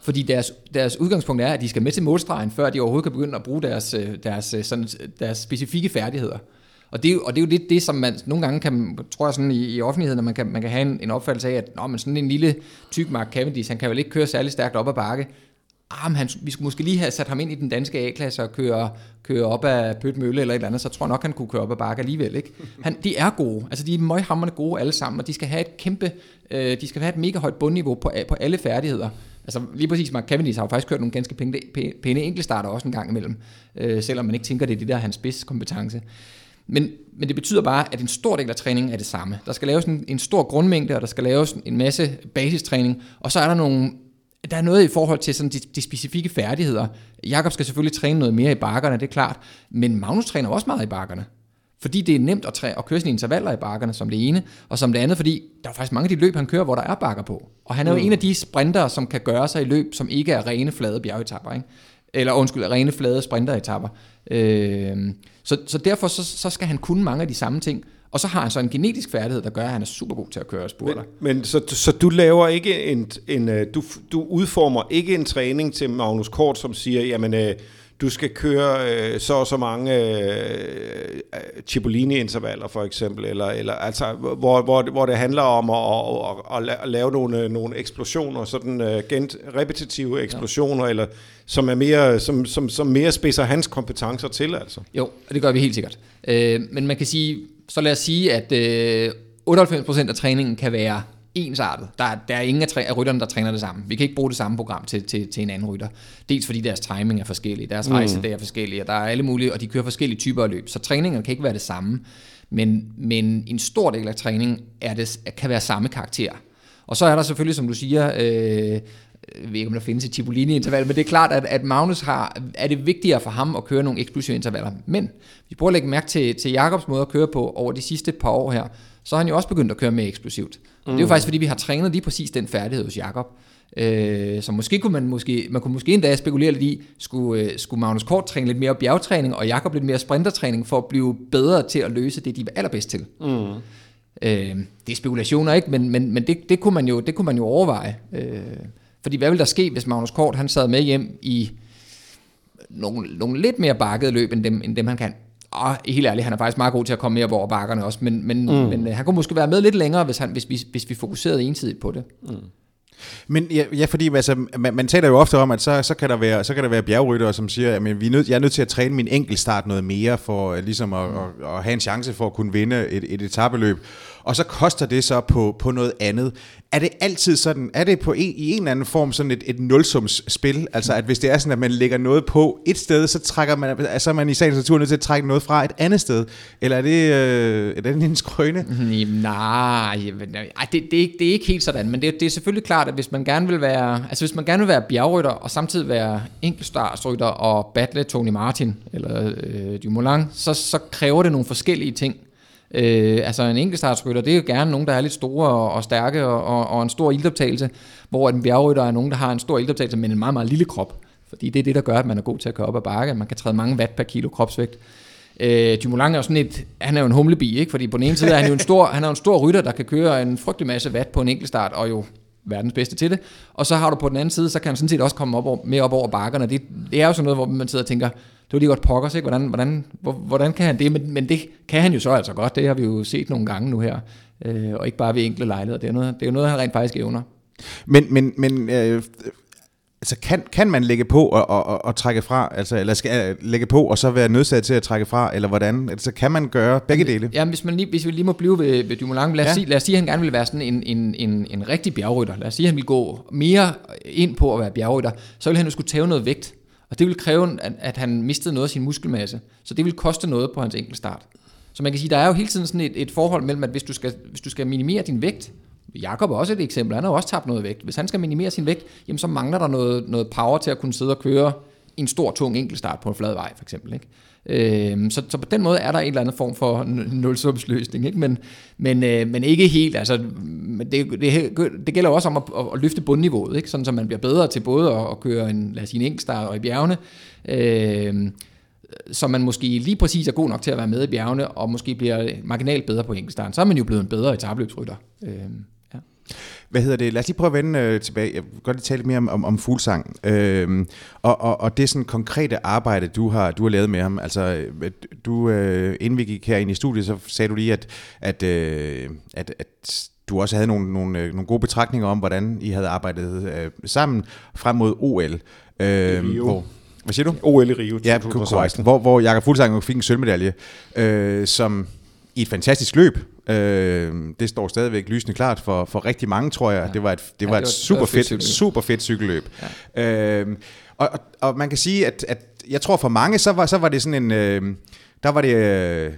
Fordi deres, deres udgangspunkt er, at de skal med til målstregen, før de overhovedet kan begynde at bruge deres, øh, deres, øh, sådan, deres specifikke færdigheder. Og det, er jo, og det er jo lidt det, som man nogle gange kan, tror jeg sådan i, i offentligheden, at man kan, man kan have en, en opfattelse af, at Nå, men sådan en lille tyk Mark Cavendish, han kan vel ikke køre særlig stærkt op ad bakke. Ah, men han, vi skulle måske lige have sat ham ind i den danske A-klasse og køre, køre op ad Pøt Mølle eller et eller andet, så tror jeg nok, han kunne køre op ad bakke alligevel. Ikke? Han, de er gode, altså de er møghamrende gode alle sammen, og de skal have et kæmpe, øh, de skal have et mega højt bundniveau på, på alle færdigheder. Altså lige præcis Mark Cavendish har jo faktisk kørt nogle ganske pæne, pæne enkeltstarter også en gang imellem, øh, selvom man ikke tænker, det er det der hans spidskompetence. Men, men det betyder bare, at en stor del af træningen er det samme. Der skal laves en, en stor grundmængde, og der skal laves en masse basistræning, og så er der nogle der er noget i forhold til sådan de, de specifikke færdigheder. Jakob skal selvfølgelig træne noget mere i bakkerne, det er klart, men Magnus træner også meget i bakkerne. Fordi det er nemt at, træne, at køre sine intervaller i bakkerne som det ene, og som det andet, fordi der er faktisk mange af de løb, han kører, hvor der er bakker på. Og han er jo mm. en af de sprinter, som kan gøre sig i løb, som ikke er rene flade bjergetapper. Ikke? Eller undskyld, rene flade sprinteretapper. Øh, så, så derfor så, så skal han kunne mange af de samme ting. Og så har han så en genetisk færdighed, der gør, at han er super god til at køre spurter. Men, men så, så du laver ikke en, en øh, du, du udformer ikke en træning til Magnus Kort, som siger, jamen øh, du skal køre øh, så og så mange øh, Cipollini-intervaller for eksempel, eller, eller altså, hvor, hvor, hvor det handler om at, at, at lave nogle, nogle eksplosioner, sådan uh, gent, repetitive eksplosioner, ja. eller som er mere, som, som, som mere spidser hans kompetencer til, altså. Jo, det gør vi helt sikkert. Øh, men man kan sige, så lad os sige, at øh, 98% af træningen kan være ensartet. Der, der er ingen af, af rytterne, der træner det samme. Vi kan ikke bruge det samme program til, til, til en anden rytter. Dels fordi deres timing er forskellig, deres mm. rejsedage er forskellige, og der er alle mulige, og de kører forskellige typer af løb. Så træningen kan ikke være det samme. Men, men en stor del af træningen er det, kan være samme karakter. Og så er der selvfølgelig, som du siger, øh, jeg ved ikke, om der findes et Cipollini-interval, men det er klart, at, at Magnus har, er det vigtigere for ham at køre nogle eksplosive intervaller. Men vi prøver at lægge mærke til, til Jakobs måde at køre på over de sidste par år her, så har han jo også begyndt at køre mere eksplosivt. Mm. Det er jo faktisk, fordi vi har trænet lige præcis den færdighed hos Jakob. Øh, så måske kunne man måske, man kunne måske endda spekulere lidt i, skulle, øh, skulle Magnus Kort træne lidt mere bjergtræning, og Jakob lidt mere sprintertræning, for at blive bedre til at løse det, de er allerbedst til. Mm. Øh, det er spekulationer, ikke? Men, men, men det, det, kunne man jo, det kunne man jo overveje. Øh, fordi hvad vil der ske, hvis Magnus Kort han sad med hjem i nogle, nogle lidt mere bakkede løb, end dem, end dem han kan? Og helt ærligt, han er faktisk meget god til at komme mere op over bakkerne også, men, men, mm. men øh, han kunne måske være med lidt længere, hvis, han, hvis, vi, hvis vi fokuserede ensidigt på det. Mm. Men ja, ja fordi altså, man, man taler jo ofte om, at så, så, kan, der være, så kan der være bjergryttere, som siger, at vi er nødt, jeg er nødt til at træne min enkeltstart noget mere, for ligesom at, at, at have en chance for at kunne vinde et, et etabeløb og så koster det så på, på noget andet. Er det altid sådan, er det på en, i en eller anden form sådan et, et nulsumsspil? Altså at hvis det er sådan, at man lægger noget på et sted, så trækker man, altså er man i sagens natur nødt til at trække noget fra et andet sted? Eller er det, øh, er det en skrøne? Mm-hmm. Nej, øh, det, det, er ikke, det er ikke helt sådan, men det, det er selvfølgelig klart, at hvis man gerne vil være, altså hvis man gerne vil være bjergrytter, og samtidig være enkeltstartsrytter og battle Tony Martin, eller øh, Dumoulin, så, så kræver det nogle forskellige ting. Øh, altså en enkeltstartsrytter, det er jo gerne nogen, der er lidt store og, og stærke og, og, og en stor ildoptagelse, hvor en bjergrytter er nogen, der har en stor ildoptagelse, men en meget, meget lille krop. Fordi det er det, der gør, at man er god til at køre op ad bakke. Man kan træde mange watt per kilo kropsvægt. Øh, Dumoulin er jo sådan et, han er jo en humlebi, ikke? fordi på den ene side er han jo en stor, han er en stor rytter, der kan køre en frygtelig masse watt på en enkeltstart, og jo verdens bedste til det. Og så har du på den anden side, så kan han sådan set også komme op over, mere op over bakkerne. Det, det er jo sådan noget, hvor man sidder og tænker, det var lige godt pokkers, ikke? Hvordan, hvordan, hvordan kan han det? Men, men det kan han jo så altså godt, det har vi jo set nogle gange nu her, øh, og ikke bare ved enkle lejligheder. Det er, noget, det er jo noget, han rent faktisk evner. Men, men, men øh, altså kan, kan man lægge på og, og, og, og trække fra, altså, eller skal øh, lægge på og så være nødsat til at trække fra, eller hvordan? Altså kan man gøre begge dele? Ja, hvis, man lige, hvis vi lige må blive ved, ved Dumoulin, lad os, ja. sige, lad os sige, at han gerne vil være sådan en, en, en, en rigtig bjergrytter. Lad os sige, at han vil gå mere ind på at være bjergrytter. Så vil han jo skulle tage noget vægt. Og det vil kræve, at, at han mistede noget af sin muskelmasse. Så det vil koste noget på hans enkeltstart. Så man kan sige, der er jo hele tiden sådan et, et forhold mellem, at hvis du, skal, hvis du skal minimere din vægt, Jakob er også et eksempel, han har også tabt noget vægt. Hvis han skal minimere sin vægt, jamen så mangler der noget, noget power til at kunne sidde og køre en stor, tung enkeltstart på en flad vej, for eksempel. Ikke? Øh, så, så på den måde er der en eller anden form for nulsumsløsning, ikke? Men, men, øh, men ikke helt. Altså, det, det, det gælder også om at, at løfte bundniveauet, ikke? sådan så man bliver bedre til både at, at køre en, lad os sige, en enkeltstart og i bjergene, øh, så man måske lige præcis er god nok til at være med i bjergene, og måske bliver marginalt bedre på enkeltstarten. Så er man jo blevet en bedre etabløbsrytter. Øh, hvad hedder det? Lad os lige prøve at vende øh, tilbage. Jeg vil godt lige tale lidt mere om, om, om fuglsang. Øhm, og, og, og det sådan konkrete arbejde, du har, du har lavet med ham. Altså, øh, du, øh, inden vi gik ind i studiet, så sagde du lige, at, at, øh, at, at du også havde nogle, nogle, øh, nogle gode betragtninger om, hvordan I havde arbejdet øh, sammen frem mod OL. Øh, hvor, hvad siger du? OL i Rio Ja, korrekt. Hvor, hvor Jakob Fuglsang fik en sølvmedalje, øh, som i et fantastisk løb. Øh, det står stadigvæk lysende klart for, for rigtig mange, tror jeg. Ja. Det var et, det var ja, det var, et super, fedt, fedt super fedt cykelløb. Ja. Øh, og, og, og man kan sige, at, at jeg tror for mange, så var, så var det sådan en... Øh, der var det... Øh,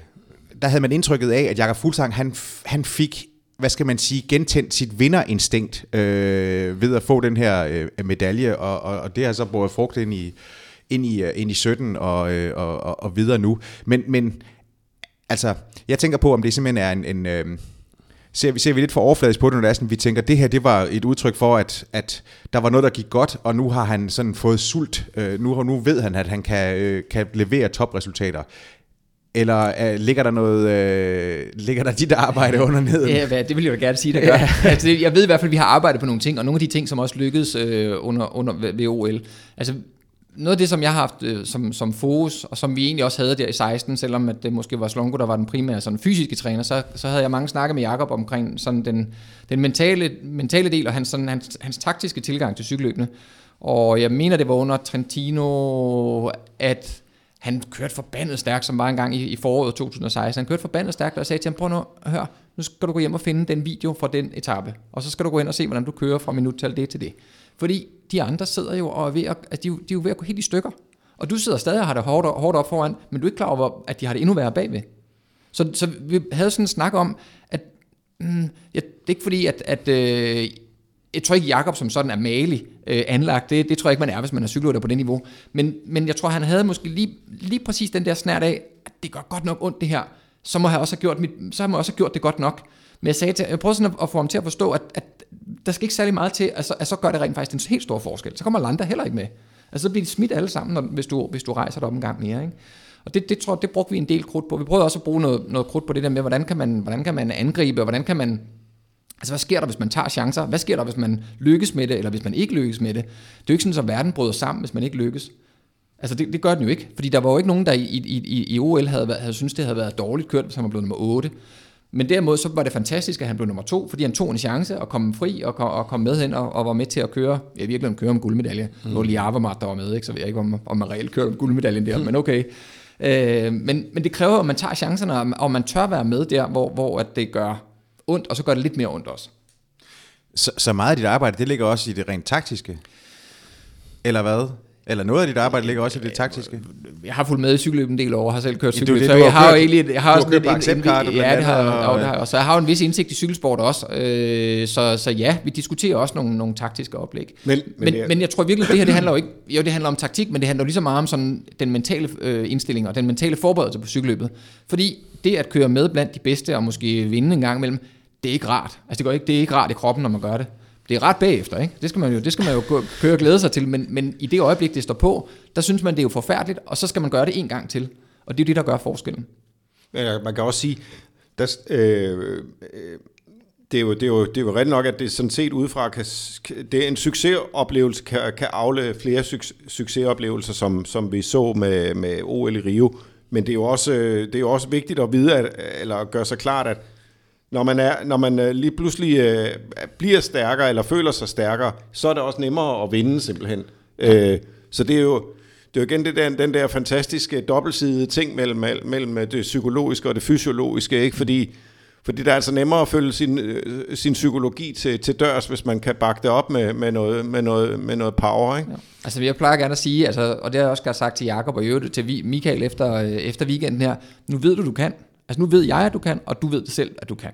der havde man indtrykket af, at Jakob Fuglsang, han, han fik hvad skal man sige, gentændt sit vinderinstinkt øh, ved at få den her øh, medalje, og, og, og det har så båret frugt ind i, ind i, øh, ind i 17 og, øh, og, og, og videre nu. Men, men altså, jeg tænker på, om det simpelthen er en... en øh, ser, vi, ser vi lidt for overfladisk på det, når det er sådan, vi tænker, det her det var et udtryk for, at, at der var noget, der gik godt, og nu har han sådan fået sult. Øh, nu, nu ved han, at han kan, øh, kan levere topresultater. Eller øh, ligger der noget, øh, ligger der dit arbejde under neden? Ja, hvad, det vil jeg jo gerne sige, der gør. altså, jeg ved i hvert fald, at vi har arbejdet på nogle ting, og nogle af de ting, som også lykkedes øh, under, under ved OL. Altså, noget af det, som jeg har haft øh, som, som fokus, og som vi egentlig også havde der i 16, selvom at det måske var Slongo, der var den primære sådan, fysiske træner, så, så havde jeg mange snakke med Jakob omkring sådan den, den mentale, mentale del og hans, sådan, hans, hans taktiske tilgang til cykelløbene. Og jeg mener, det var under Trentino, at han kørte forbandet stærkt, som var engang i, i foråret 2016. Han kørte forbandet stærkt, og jeg sagde til ham, prøv nu hør, nu skal du gå hjem og finde den video fra den etape, og så skal du gå ind og se, hvordan du kører fra minut til det til det. Fordi de andre sidder jo og er ved at, altså de, de er jo ved at gå helt i stykker. Og du sidder stadig og har det hårdt, hårdt op foran, men du er ikke klar over, at de har det endnu værre bagved. Så, så vi havde sådan en snak om, at mm, ja, det er ikke fordi, at, at øh, jeg tror ikke, Jakob som sådan er malig øh, anlagt. Det, det tror jeg ikke, man er, hvis man er cykelrytter på det niveau. Men, men jeg tror, han havde måske lige, lige præcis den der snært af, at det gør godt nok ondt det her. Så må jeg også have gjort, mit, så må jeg også have gjort det godt nok. Men jeg sagde til, jeg prøvede sådan at, at få ham til at forstå, at, at der skal ikke særlig meget til, at så, at så gør det rent faktisk en helt stor forskel. Så kommer Landa heller ikke med. Altså så bliver de smidt alle sammen, når, hvis, du, hvis du rejser dig op en gang mere. Ikke? Og det, det, tror, det brugte vi en del krudt på. Vi prøvede også at bruge noget, noget krudt på det der med, hvordan kan man, hvordan kan man angribe, og hvordan kan man Altså, hvad sker der, hvis man tager chancer? Hvad sker der, hvis man lykkes med det, eller hvis man ikke lykkes med det? Det er jo ikke sådan, at verden bryder sammen, hvis man ikke lykkes. Altså det, det gør den jo ikke, fordi der var jo ikke nogen, der i, i, i, i OL havde, havde syntes, det havde været dårligt kørt, hvis han var blevet nummer 8. Men derimod så var det fantastisk, at han blev nummer 2, fordi han tog en chance og kom fri og kom, og kom med hen og, og var med til at køre, ja virkelig køre om guldmedalje. Mm. Nu var lige Avermaet, der var med, ikke? så ved jeg ikke, om, om man reelt kørte om guldmedaljen der, men okay. Øh, men, men det kræver, at man tager chancerne, og- og man tør være med der, hvor, hvor at det gør ondt, og så gør det lidt mere ondt også. Så, så meget af dit arbejde, det ligger også i det rent taktiske? Eller hvad? Eller noget af dit arbejde ligger også i det taktiske? Jeg har fulgt med i cykelløb en del år, og har selv kørt Ja, cykelløb, det, så jeg har jo kørt. egentlig, jeg har Du har ja, det har, jeg, og- og, det har jeg også. Så jeg har jo en vis indsigt i cykelsport også, øh, så, så ja, vi diskuterer også nogle, nogle taktiske oplæg. Men- Men, men er- men, men jeg tror virkelig, det her det handler jo ikke, jo det handler om taktik, men det handler jo lige så meget om sådan den mentale øh, indstilling og den mentale forberedelse på cykelløbet. Fordi det at køre med blandt de bedste og måske vinde en gang imellem, det er ikke rart. Altså det, går ikke, det er ikke rart i kroppen, når man gør det. Det er ret bagefter, ikke? Det skal man jo, det skal man jo gå, køre og glæde sig til, men, men i det øjeblik, det står på, der synes man, det er jo forfærdeligt, og så skal man gøre det en gang til. Og det er jo det, der gør forskellen. Ja, man kan også sige, der, øh, øh, det, er jo, det, er jo, det er jo rigtigt nok, at det sådan set udefra, kan, det er en succesoplevelse, kan, kan afle flere suc, succesoplevelser, som, som vi så med, med OL i Rio. Men det er, jo også, øh, det er jo også vigtigt at vide, at, eller at gøre sig klart, at når man, er, når man øh, lige pludselig øh, bliver stærkere, eller føler sig stærkere, så er det også nemmere at vinde simpelthen. Øh, så det er jo, det er jo igen det der, den der fantastiske dobbeltsidede ting mellem, mellem det psykologiske og det fysiologiske, ikke? Fordi, fordi det er altså nemmere at følge sin, øh, sin psykologi til, til dørs, hvis man kan bakke det op med, med, noget, med, noget, med noget power. Ikke? Ja. Altså jeg plejer gerne at sige, altså, og det har jeg også sagt til Jakob og øvrigt til Michael efter, øh, efter weekenden her, nu ved du, du kan. Altså nu ved jeg, at du kan, og du ved selv, at du kan.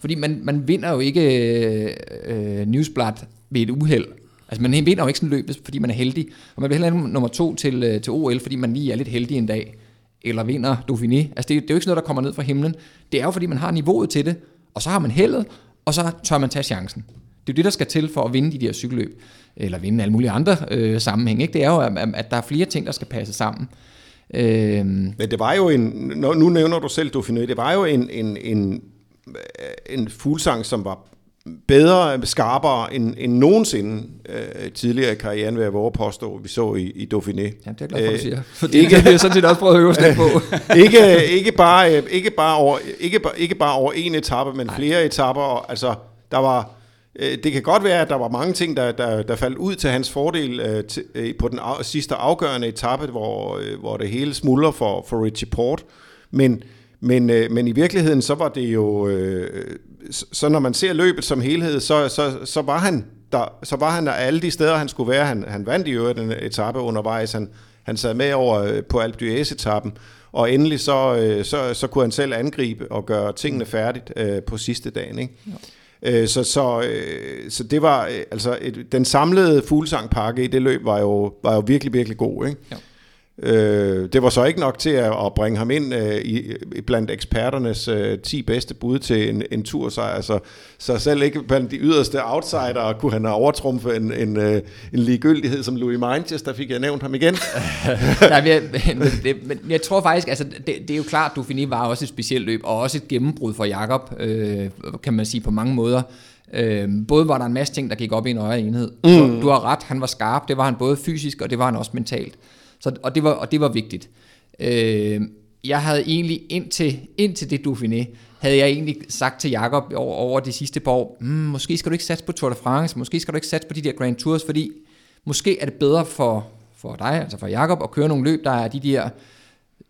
Fordi man, man vinder jo ikke øh, Newsblad ved et uheld. Altså man vinder jo ikke sådan et løb, fordi man er heldig. Og man bliver heller ikke nummer to til, øh, til OL, fordi man lige er lidt heldig en dag. Eller vinder Dauphiné. Altså det, det er jo ikke sådan noget, der kommer ned fra himlen. Det er jo fordi, man har niveauet til det, og så har man heldet, og så tør man tage chancen. Det er jo det, der skal til for at vinde de der cykelløb, eller vinde alle mulige andre øh, sammenhæng. Ikke? Det er jo, at, at der er flere ting, der skal passe sammen. Øh, Men det var jo en, nu nævner du selv Dauphiné, det var jo en, en, en, en fuglsang, som var bedre, skarpere end, end nogensinde øh, tidligere i karrieren, vil jeg våge påstå, vi så i, i Dauphiné. ja, det er jeg glad for, at Øh, du siger. Fordi ikke, det har jeg sådan set også prøvet at øve os på. ikke, ikke, bare, øh, ikke, bare over, ikke, bare, ikke bare over en etape, men flere etapper. Og, altså, der var, øh, det kan godt være, at der var mange ting, der, der, der faldt ud til hans fordel øh, til, øh, på den af, sidste afgørende etape, hvor, øh, hvor det hele smuldrer for, for Richie Port. Men, men, øh, men i virkeligheden, så var det jo... Øh, så, så når man ser løbet som helhed, så, så, så var han der, så var han der alle de steder, han skulle være. Han, han vandt i øvrigt en etape undervejs. Han, han sad med over øh, på Alpe d'Huez-etappen, og endelig så, øh, så, så kunne han selv angribe og gøre tingene færdigt øh, på sidste dagen. Ikke? Ja. Så, så, øh, så det var øh, altså et, den samlede fuglsangpakke i det løb var jo, var jo virkelig, virkelig god. Ikke? Ja. Øh, det var så ikke nok til at, at bringe ham ind øh, i, blandt eksperternes øh, 10 bedste bud til en, en tursejr. Så, så selv ikke blandt de yderste outsider kunne han have overtrumfet en, en, øh, en ligegyldighed som Louis Manchester, fik jeg nævnt ham igen. Nej, men, jeg, men, det, men jeg tror faktisk, altså det, det er jo klart, Dauphiné var også et specielt løb, og også et gennembrud for Jakob, øh, kan man sige på mange måder. Øh, både var der en masse ting, der gik op i en højere enhed. Mm. Du har ret, han var skarp, det var han både fysisk, og det var han også mentalt. Så, og, det var, og det var vigtigt. Øh, jeg havde egentlig indtil, indtil det Dauphiné, havde jeg egentlig sagt til Jakob over, over de sidste par år, mm, måske skal du ikke satse på Tour de France, måske skal du ikke satse på de der Grand Tours, fordi måske er det bedre for, for dig, altså for Jakob, at køre nogle løb, der er de der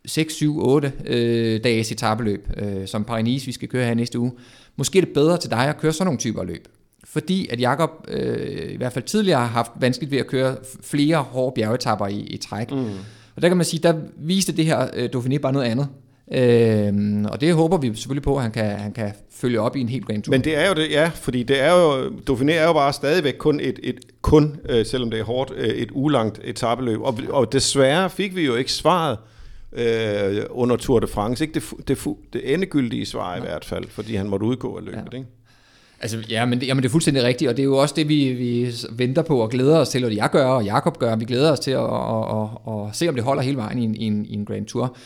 6, 7, 8 øh, dages etabeløb, øh, som Paris-Nice, vi skal køre her næste uge. Måske er det bedre til dig at køre sådan nogle typer løb. Fordi at Jakob øh, i hvert fald tidligere har haft vanskeligt ved at køre flere hårde bjergetapper i, i træk. Mm. Og der kan man sige, der viste det her øh, Dauphiné bare noget andet. Øh, og det håber vi selvfølgelig på, at han kan, han kan følge op i en helt Grand Tour. Men det er jo det, ja, fordi det er jo, Dauphiné er jo bare stadigvæk kun et, et kun, øh, selvom det er hårdt, øh, et ulangt etabeløb. Og, og desværre fik vi jo ikke svaret øh, under Tour de France. Ikke det, det, det endegyldige svar i hvert fald, fordi han måtte udgå af løbet. Ja. Ikke? Altså, ja, men det, jamen, det er fuldstændig rigtigt, og det er jo også det, vi, vi venter på og glæder os til, og det jeg gør, og Jakob gør, vi glæder os til at, og, og, og se, om det holder hele vejen i en, i en, i en Grand Tour.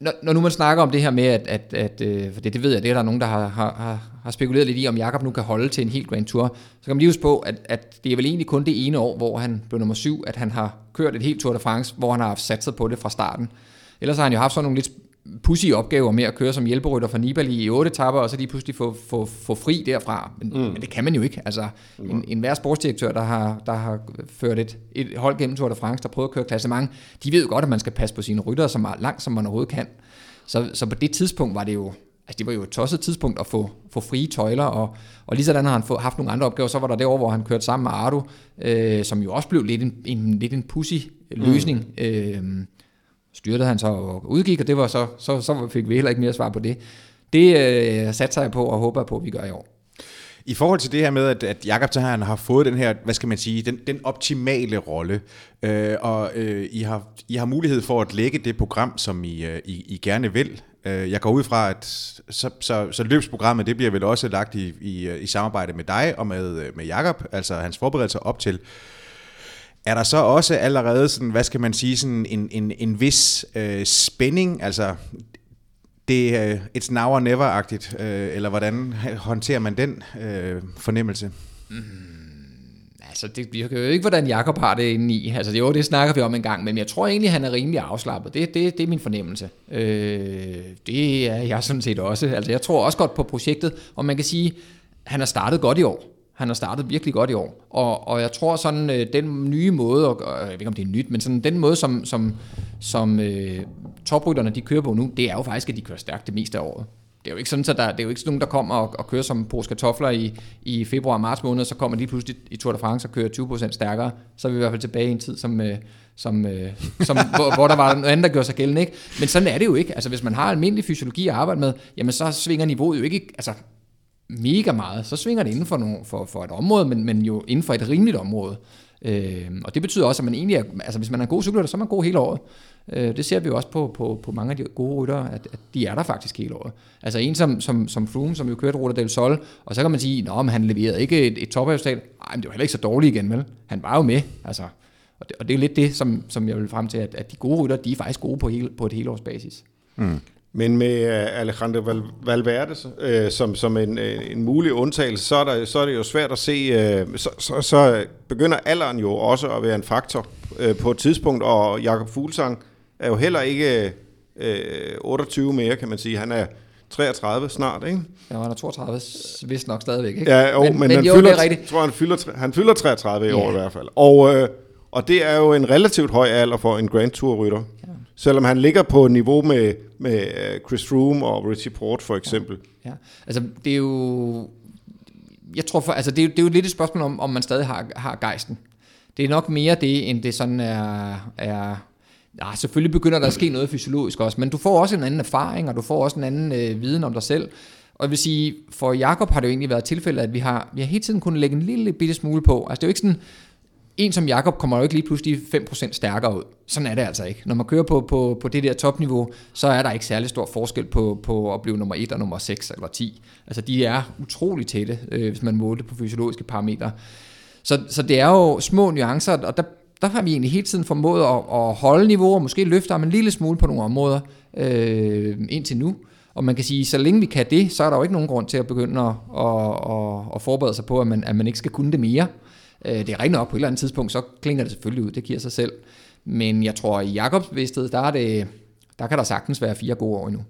når, når nu man snakker om det her med, at, at, at øh, for det, det ved jeg, det er der nogen, der har, har, har spekuleret lidt i, om Jakob nu kan holde til en helt Grand Tour, så kan man lige huske på, at, at det er vel egentlig kun det ene år, hvor han blev nummer syv, at han har kørt et helt Tour de France, hvor han har sat sig på det fra starten. Ellers har han jo haft sådan nogle lidt pussy opgaver med at køre som hjælperytter for Nibali i otte etapper, og så lige pludselig få, få, få fri derfra. Men, mm. men det kan man jo ikke. Altså, en, en hver sportsdirektør, der har, der har ført et, et hold gennem Tour de France, der prøver at køre klassement, de ved jo godt, at man skal passe på sine rytter så meget langt, som man overhovedet kan. Så, så på det tidspunkt var det jo Altså, det var jo et tosset tidspunkt at få, få frie tøjler, og, og lige sådan har han få, haft nogle andre opgaver. Så var der det år, hvor han kørte sammen med Ardo, øh, som jo også blev lidt en, en, lidt en pussy løsning. Mm. Øh, styrtede han så og udgik, og det var så, så, så fik vi heller ikke mere svar på det. Det øh, satser jeg på og håber på, at vi gør i år. I forhold til det her med, at, at Jakob Tahan har fået den her, hvad skal man sige, den, den optimale rolle, øh, og øh, I, har, I har mulighed for at lægge det program, som I, øh, I, I gerne vil. Øh, jeg går ud fra, at så, så, så løbsprogrammet, det bliver vel også lagt i, i, øh, i samarbejde med dig og med, øh, med Jakob, altså hans forberedelser op til. Er der så også allerede sådan, hvad skal man sige, sådan en, en, en vis øh, spænding, altså det er øh, it's now or never-agtigt, øh, eller hvordan håndterer man den øh, fornemmelse? Mm, altså, det virker jo ikke, hvordan Jakob har det inde i. Altså, jo, det snakker vi om en gang, men jeg tror egentlig, han er rimelig afslappet. Det, det, det er min fornemmelse. Øh, det er jeg sådan set også. Altså, jeg tror også godt på projektet, og man kan sige, han har startet godt i år. Han har startet virkelig godt i år. Og, og jeg tror sådan, øh, den nye måde, og, jeg ved ikke om det er nyt, men sådan den måde, som, som, som øh, toprytterne de kører på nu, det er jo faktisk, at de kører stærkt det meste af året. Det er jo ikke sådan, at der, det er jo ikke sådan nogen, der kommer og, og kører som pose kartofler i, i februar og marts måned, så kommer de pludselig i Tour de France og kører 20% stærkere. Så er vi i hvert fald tilbage i en tid, som, øh, som, øh, som, hvor, hvor der var noget andet, der gjorde sig gældende. Ikke? Men sådan er det jo ikke. Altså, hvis man har almindelig fysiologi at arbejde med, jamen så svinger niveauet jo ikke. Altså, mega meget, så svinger det inden for, nogle, for, for et område, men, men jo inden for et rimeligt område. Øh, og det betyder også, at man egentlig er, altså hvis man er en god cykelrytter, så er man god hele året. Øh, det ser vi jo også på, på, på mange af de gode ryttere, at, at de er der faktisk hele året. Altså en som, som, som Froome, som jo kørte Ruta del Sol, og så kan man sige, at han leverede ikke et, et topafstal. Nej, men det var heller ikke så dårligt igen, vel? Han var jo med, altså. Og det, og det er jo lidt det, som, som jeg vil frem til, at, at de gode rytter, de er faktisk gode på, hele, på et helårsbasis. Mm. Men med uh, Alejandro Val- Valverde uh, som, som en, uh, en mulig undtagelse, så er, der, så er det jo svært at se, uh, så, så, så begynder alderen jo også at være en faktor på et tidspunkt, og Jakob Fuglsang er jo heller ikke uh, 28 mere, kan man sige. Han er 33 snart, ikke? Ja, han er 32, vist nok stadigvæk, ikke? Ja, jo, men, men, men han, jo, fylder, jeg tror, han, fylder, han fylder 33 i ja. år i hvert fald. Og, og det er jo en relativt høj alder for en Grand Tour-rytter. Ja. Selvom han ligger på niveau med, med øh, Chris Froome og Richie Port for eksempel. Ja, ja. altså det er jo... Jeg tror, for, altså det er, det er jo lidt et spørgsmål om, om man stadig har, har gejsten. Det er nok mere det, end det sådan er... er Ja, selvfølgelig begynder der at ske noget fysiologisk også, men du får også en anden erfaring, og du får også en anden øh, viden om dig selv. Og jeg vil sige, for Jakob har det jo egentlig været tilfældet, at vi har, vi har hele tiden kunnet lægge en lille bitte smule på. Altså det er jo ikke sådan, en som Jakob kommer jo ikke lige pludselig 5% stærkere ud. Sådan er det altså ikke. Når man kører på, på, på det der topniveau, så er der ikke særlig stor forskel på, på at blive nummer 1 og nummer 6 eller 10. Altså de er utrolig tætte, øh, hvis man måler det på fysiologiske parametre. Så, så det er jo små nuancer, og der, der har vi egentlig hele tiden formået at, at holde niveau, måske løfte ham en lille smule på nogle områder øh, indtil nu. Og man kan sige, så længe vi kan det, så er der jo ikke nogen grund til at begynde at, at, at, at forberede sig på, at man, at man ikke skal kunne det mere. Øh, det er rigtigt nok, på et eller andet tidspunkt, så klinger det selvfølgelig ud, det giver sig selv. Men jeg tror, i Jakobs bevidsthed, der, er det, der kan der sagtens være fire gode år endnu.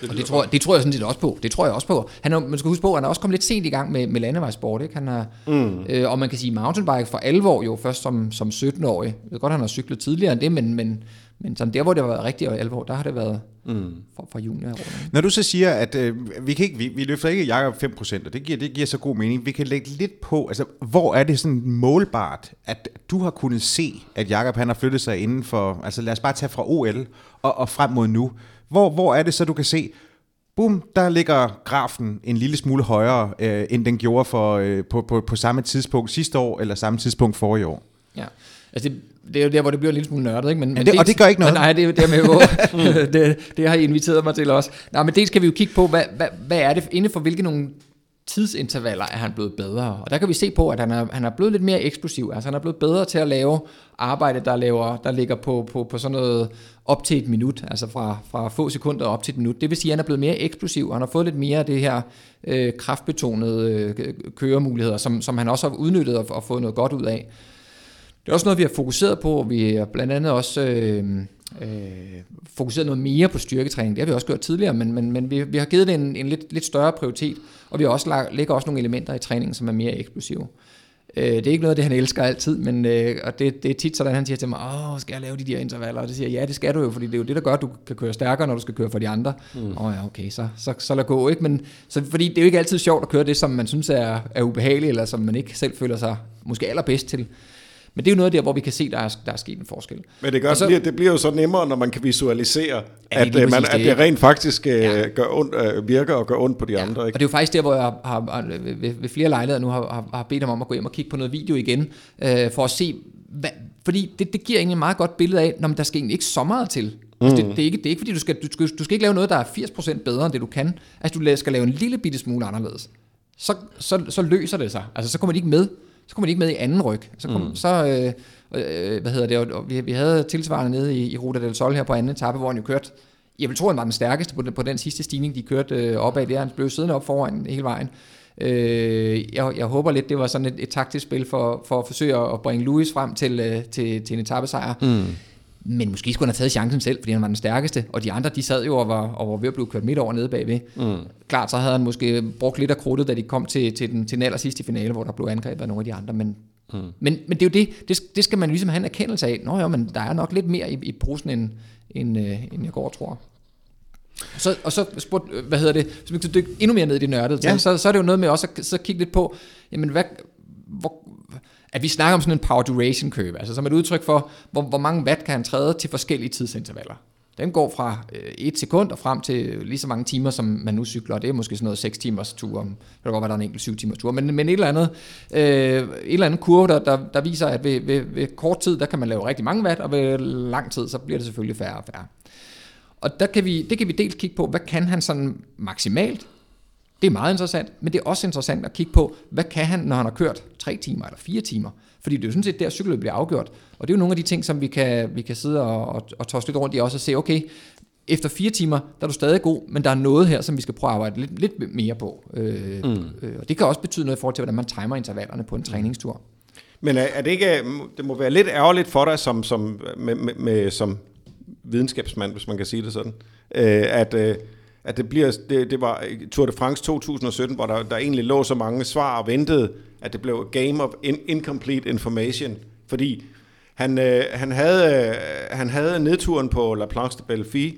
Det, og det tror, det tror jeg sådan set også på. Det tror jeg også på. Han er, man skal huske på, at han er også kommet lidt sent i gang med, med landevejssport. Ikke? Han er, mm. øh, og man kan sige mountainbike for alvor jo først som, som 17-årig. Jeg ved godt, han har cyklet tidligere end det, men, men, men sådan der, hvor det har været rigtig alvor, der har det været mm. for, for junior. Når du så siger, at øh, vi, kan ikke, vi, vi løfter ikke Jakob 5%, og det giver, det giver så god mening. Vi kan lægge lidt på, altså hvor er det sådan målbart, at du har kunnet se, at Jakob han har flyttet sig inden for, altså lad os bare tage fra OL og, og frem mod nu. Hvor, hvor er det så, du kan se, bum, der ligger grafen en lille smule højere, øh, end den gjorde for, øh, på, på, på samme tidspunkt sidste år, eller samme tidspunkt forrige år? Ja, altså det, det er jo der, hvor det bliver en lille smule nørdet, ikke? Men, men det, det, og det gør ikke noget. Nej, det er det med, hvor, det, det har I inviteret mig til også. Nej, men det skal vi jo kigge på, hvad, hvad, hvad er det, inden for hvilke nogle tidsintervaller er han blevet bedre. Og der kan vi se på, at han er, han er blevet lidt mere eksplosiv. Altså han er blevet bedre til at lave arbejde, der, laver, der ligger på, på, på sådan noget op til et minut, altså fra, fra få sekunder op til et minut. Det vil sige, at han er blevet mere eksplosiv, og han har fået lidt mere af det her øh, kraftbetonede øh, køremuligheder, som, som han også har udnyttet og, og fået noget godt ud af. Det er også noget, vi har fokuseret på. Vi har blandt andet også øh, øh, fokuseret noget mere på styrketræning. Det har vi også gjort tidligere, men, men, men vi, vi har givet det en, en lidt, lidt større prioritet, og vi har også lagt, lægger også nogle elementer i træningen, som er mere eksplosive. Øh, det er ikke noget det, han elsker altid, men øh, og det, det er tit sådan, han siger til mig, åh, skal jeg lave de der intervaller? Og det siger ja, det skal du jo, fordi det er jo det, der gør, at du kan køre stærkere, når du skal køre for de andre. Mm. Åh ja, okay, så, så, så lad gå, ikke? Men, så, fordi det er jo ikke altid sjovt at køre det, som man synes er, er ubehageligt, eller som man ikke selv føler sig måske allerbedst til. Men det er jo noget der, hvor vi kan se, der er, der er sket en forskel. Men det, gør, så, det bliver jo så nemmere, når man kan visualisere, ja, at, øh, man, at det rent faktisk øh, ja. gør ondt, øh, virker og gør ondt på de ja. andre. Ikke? Og det er jo faktisk der, hvor jeg har, har ved, ved flere lejligheder nu har, har bedt ham om at gå hjem og kigge på noget video igen, øh, for at se, hvad, fordi det, det giver egentlig et meget godt billede af, når der skal egentlig ikke så meget til. Mm. Altså det, det, er ikke, det er ikke, fordi du skal, du, skal, du skal ikke lave noget, der er 80% bedre end det, du kan. Altså du skal lave en lille bitte smule anderledes. Så, så, så løser det sig. Altså så kommer de ikke med. Så kommer de ikke med i anden ryg. Så, kom, mm. så øh, øh, hvad hedder det, og vi, vi havde tilsvarende nede i, i Ruta del Sol her på anden etape, hvor han jo kørte, jeg vil tro, han var den stærkeste på den, på den sidste stigning, de kørte øh, opad der. Han blev siddende op foran hele vejen. Øh, jeg, jeg håber lidt, det var sådan et, et taktisk spil for, for at forsøge at bringe Louis frem til, øh, til, til en etappesejr. Mm. Men måske skulle han have taget chancen selv, fordi han var den stærkeste, og de andre, de sad jo og var, og var ved at blive kørt midt over nede bagved. Mm. Klart, så havde han måske brugt lidt af krudtet, da de kom til, til, den, til den aller sidste finale, hvor der blev angrebet af nogle af de andre, men Mm. Men, men det er jo det, det, det skal man ligesom have en erkendelse af. Nå ja, men der er nok lidt mere i, i brusen, end, end, øh, end jeg går og tror. Så, og så spurgte, hvad hedder det, så vi kan dykke endnu mere ned i det nørdede, ja. så, så er det jo noget med også at så kigge lidt på, jamen hvad, hvor, at vi snakker om sådan en power duration curve, altså som et udtryk for, hvor, hvor mange watt kan han træde til forskellige tidsintervaller. Den går fra øh, et sekund og frem til lige så mange timer, som man nu cykler. Det er måske sådan noget 6 timers tur. Det kan godt være, der er en enkelt 7 timers tur. Men, men et eller andet, øh, et eller andet kurve, der, der, der viser, at ved, ved, ved, kort tid, der kan man lave rigtig mange watt, og ved lang tid, så bliver det selvfølgelig færre og færre. Og der kan vi, det kan vi dels kigge på, hvad kan han sådan maksimalt? Det er meget interessant, men det er også interessant at kigge på, hvad kan han, når han har kørt 3 timer eller 4 timer? Fordi det er jo sådan set der, cyklet bliver afgjort. Og det er jo nogle af de ting, som vi kan, vi kan sidde og, og, og tosse lidt rundt i også og se, okay, efter fire timer, der er du stadig god, men der er noget her, som vi skal prøve at arbejde lidt, lidt mere på. Øh, mm. øh, og det kan også betyde noget i forhold til, hvordan man timer intervallerne på en træningstur. Men er, er det ikke, det må være lidt ærgerligt for dig som, som, med, med, med, som videnskabsmand, hvis man kan sige det sådan, øh, at, øh, at det bliver, det, det var Tour de France 2017, hvor der, der egentlig lå så mange svar og ventede, at det blev game of in, incomplete information, fordi han, øh, han, havde, øh, han havde nedturen på La Planche de Belleville,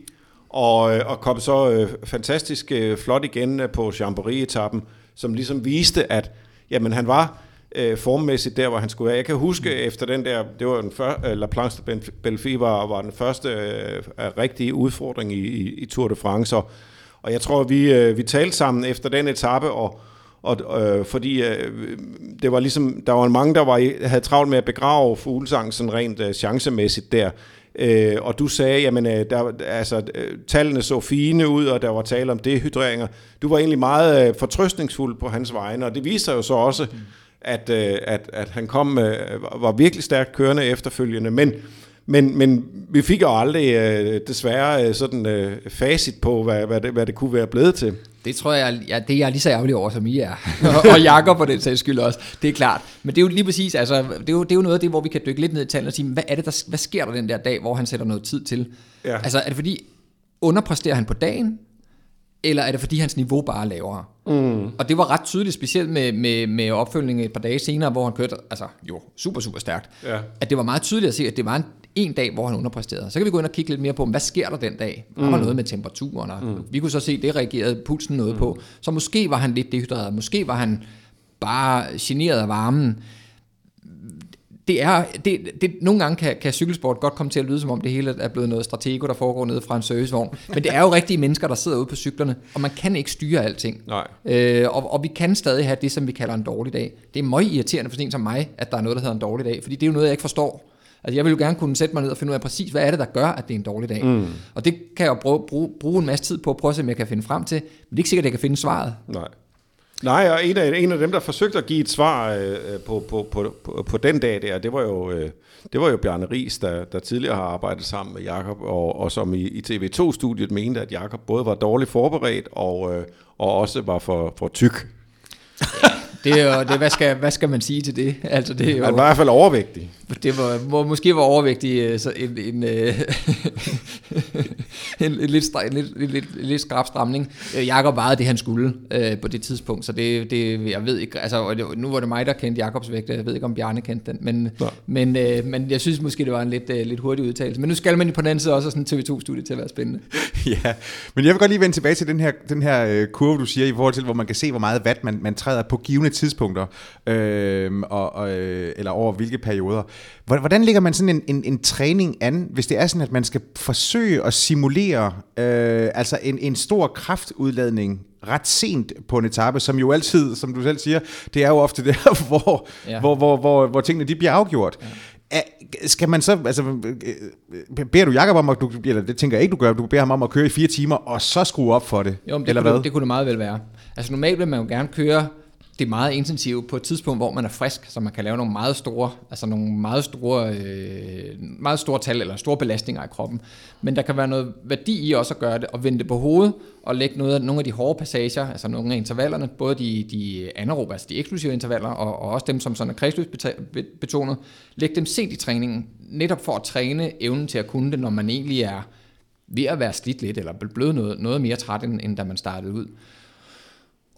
og, øh, og kom så øh, fantastisk øh, flot igen øh, på Chambéry-etappen, som ligesom viste, at jamen, han var øh, formmæssigt der, hvor han skulle være. Jeg kan huske mm. efter den der, det var den første, øh, La Planche de Belleville var, var den første øh, rigtige udfordring i, i, i Tour de France, og, og jeg tror, vi, øh, vi talte sammen efter den etape, og, og, øh, fordi øh, det var ligesom, der var mange, der var, havde travlt med at begrave fuglesang sådan rent øh, chancemæssigt der. Øh, og du sagde, jamen, øh, der, altså, øh, tallene så fine ud, og der var tale om dehydreringer. Du var egentlig meget øh, fortrøstningsfuld på hans vegne, og det viser jo så også, mm. at, øh, at, at han kom, øh, var virkelig stærkt kørende efterfølgende. Men men, men vi fik jo aldrig øh, desværre øh, sådan øh, facit på, hvad, hvad, det, hvad det kunne være blevet til. Det tror jeg, ja, det er jeg lige så ærgerlig over, som I er. og, Jakob på den sags skyld også. Det er klart. Men det er jo lige præcis, altså, det er jo, det er jo noget af det, hvor vi kan dykke lidt ned i tallene og sige, hvad, er det, der, hvad sker der den der dag, hvor han sætter noget tid til? Ja. Altså, er det fordi, underpræsterer han på dagen, eller er det fordi hans niveau bare er lavere? Mm. Og det var ret tydeligt, specielt med, med, med opfølgningen et par dage senere, hvor han kørte altså, jo, super, super stærkt, ja. at det var meget tydeligt at se, at det var en, en dag, hvor han underpræsterede. Så kan vi gå ind og kigge lidt mere på, hvad sker der den dag? Der var mm. noget med temperaturen, og mm. vi kunne så se, det reagerede pulsen noget mm. på. Så måske var han lidt dehydreret, måske var han bare generet af varmen det er, det, det, nogle gange kan, kan cykelsport godt komme til at lyde som om det hele er blevet noget stratego, der foregår nede fra en servicevogn. Men det er jo rigtige mennesker, der sidder ude på cyklerne, og man kan ikke styre alting. Nej. Øh, og, og vi kan stadig have det, som vi kalder en dårlig dag. Det er meget irriterende for sådan en som mig, at der er noget, der hedder en dårlig dag, fordi det er jo noget, jeg ikke forstår. Altså jeg vil jo gerne kunne sætte mig ned og finde ud af præcis, hvad er det, der gør, at det er en dårlig dag. Mm. Og det kan jeg jo bruge, bruge, bruge en masse tid på at prøve at se, om jeg kan finde frem til, men det er ikke sikkert, at jeg kan finde svaret. Nej. Nej, og en af, en af dem, der forsøgte at give et svar øh, på, på, på, på, på den dag der, det var jo, øh, det var jo Bjarne Ries, der, der tidligere har arbejdet sammen med Jakob og, og som i, i TV2-studiet mente, at Jakob både var dårligt forberedt og, øh, og også var for, for tyk. Det er jo, det, hvad, skal, hvad skal man sige til det? Altså, det er jo, Han var i hvert fald overvægtig. det var, hvor måske var overvægtig øh, så en, en, øh, en, en, lidt, stra- en, lidt, lidt, lidt, lidt skrab stramning. Øh, Jakob vejede det, han skulle øh, på det tidspunkt, så det, det, jeg ved ikke, altså nu var det mig, der kendte Jakobs vægt, jeg ved ikke, om Bjarne kendte den, men, men, øh, men jeg synes måske, det var en lidt, øh, lidt hurtig udtalelse. Men nu skal man på den anden side også have sådan en TV2-studie til at være spændende. ja, men jeg vil godt lige vende tilbage til den her, den her kurve, du siger, i forhold til, hvor man kan se, hvor meget watt man, man træder på givende tidspunkter, øh, og, og, øh, eller over hvilke perioder. Hvor- Hvordan ligger man sådan en, en, en træning an, hvis det er sådan, at man skal forsøge at simulere øh, altså en, en stor kraftudladning ret sent på en etape, som jo altid, som du selv siger, det er jo ofte der, hvor, ja. Hvor, hvor, hvor, hvor tingene de bliver afgjort. Ja. Skal man så, altså, øh, beder du Jacob om, at du, eller det tænker jeg ikke, du gør, du beder ham om at køre i fire timer, og så skrue op for det, Jo, det, eller kunne, hvad? det, det kunne det meget vel være. Altså normalt vil man jo gerne køre det meget intensive på et tidspunkt, hvor man er frisk, så man kan lave nogle meget store, altså nogle meget store, øh, meget store tal eller store belastninger i kroppen. Men der kan være noget værdi i også at gøre det, og vende det på hovedet, og lægge noget, nogle af de hårde passager, altså nogle af intervallerne, både de, de anaerobe, altså de eksklusive intervaller, og, og også dem, som sådan er kredsløbsbetonet, lægge dem sent i træningen, netop for at træne evnen til at kunne det, når man egentlig er ved at være slidt lidt, eller blevet noget, noget mere træt, end, end da man startede ud.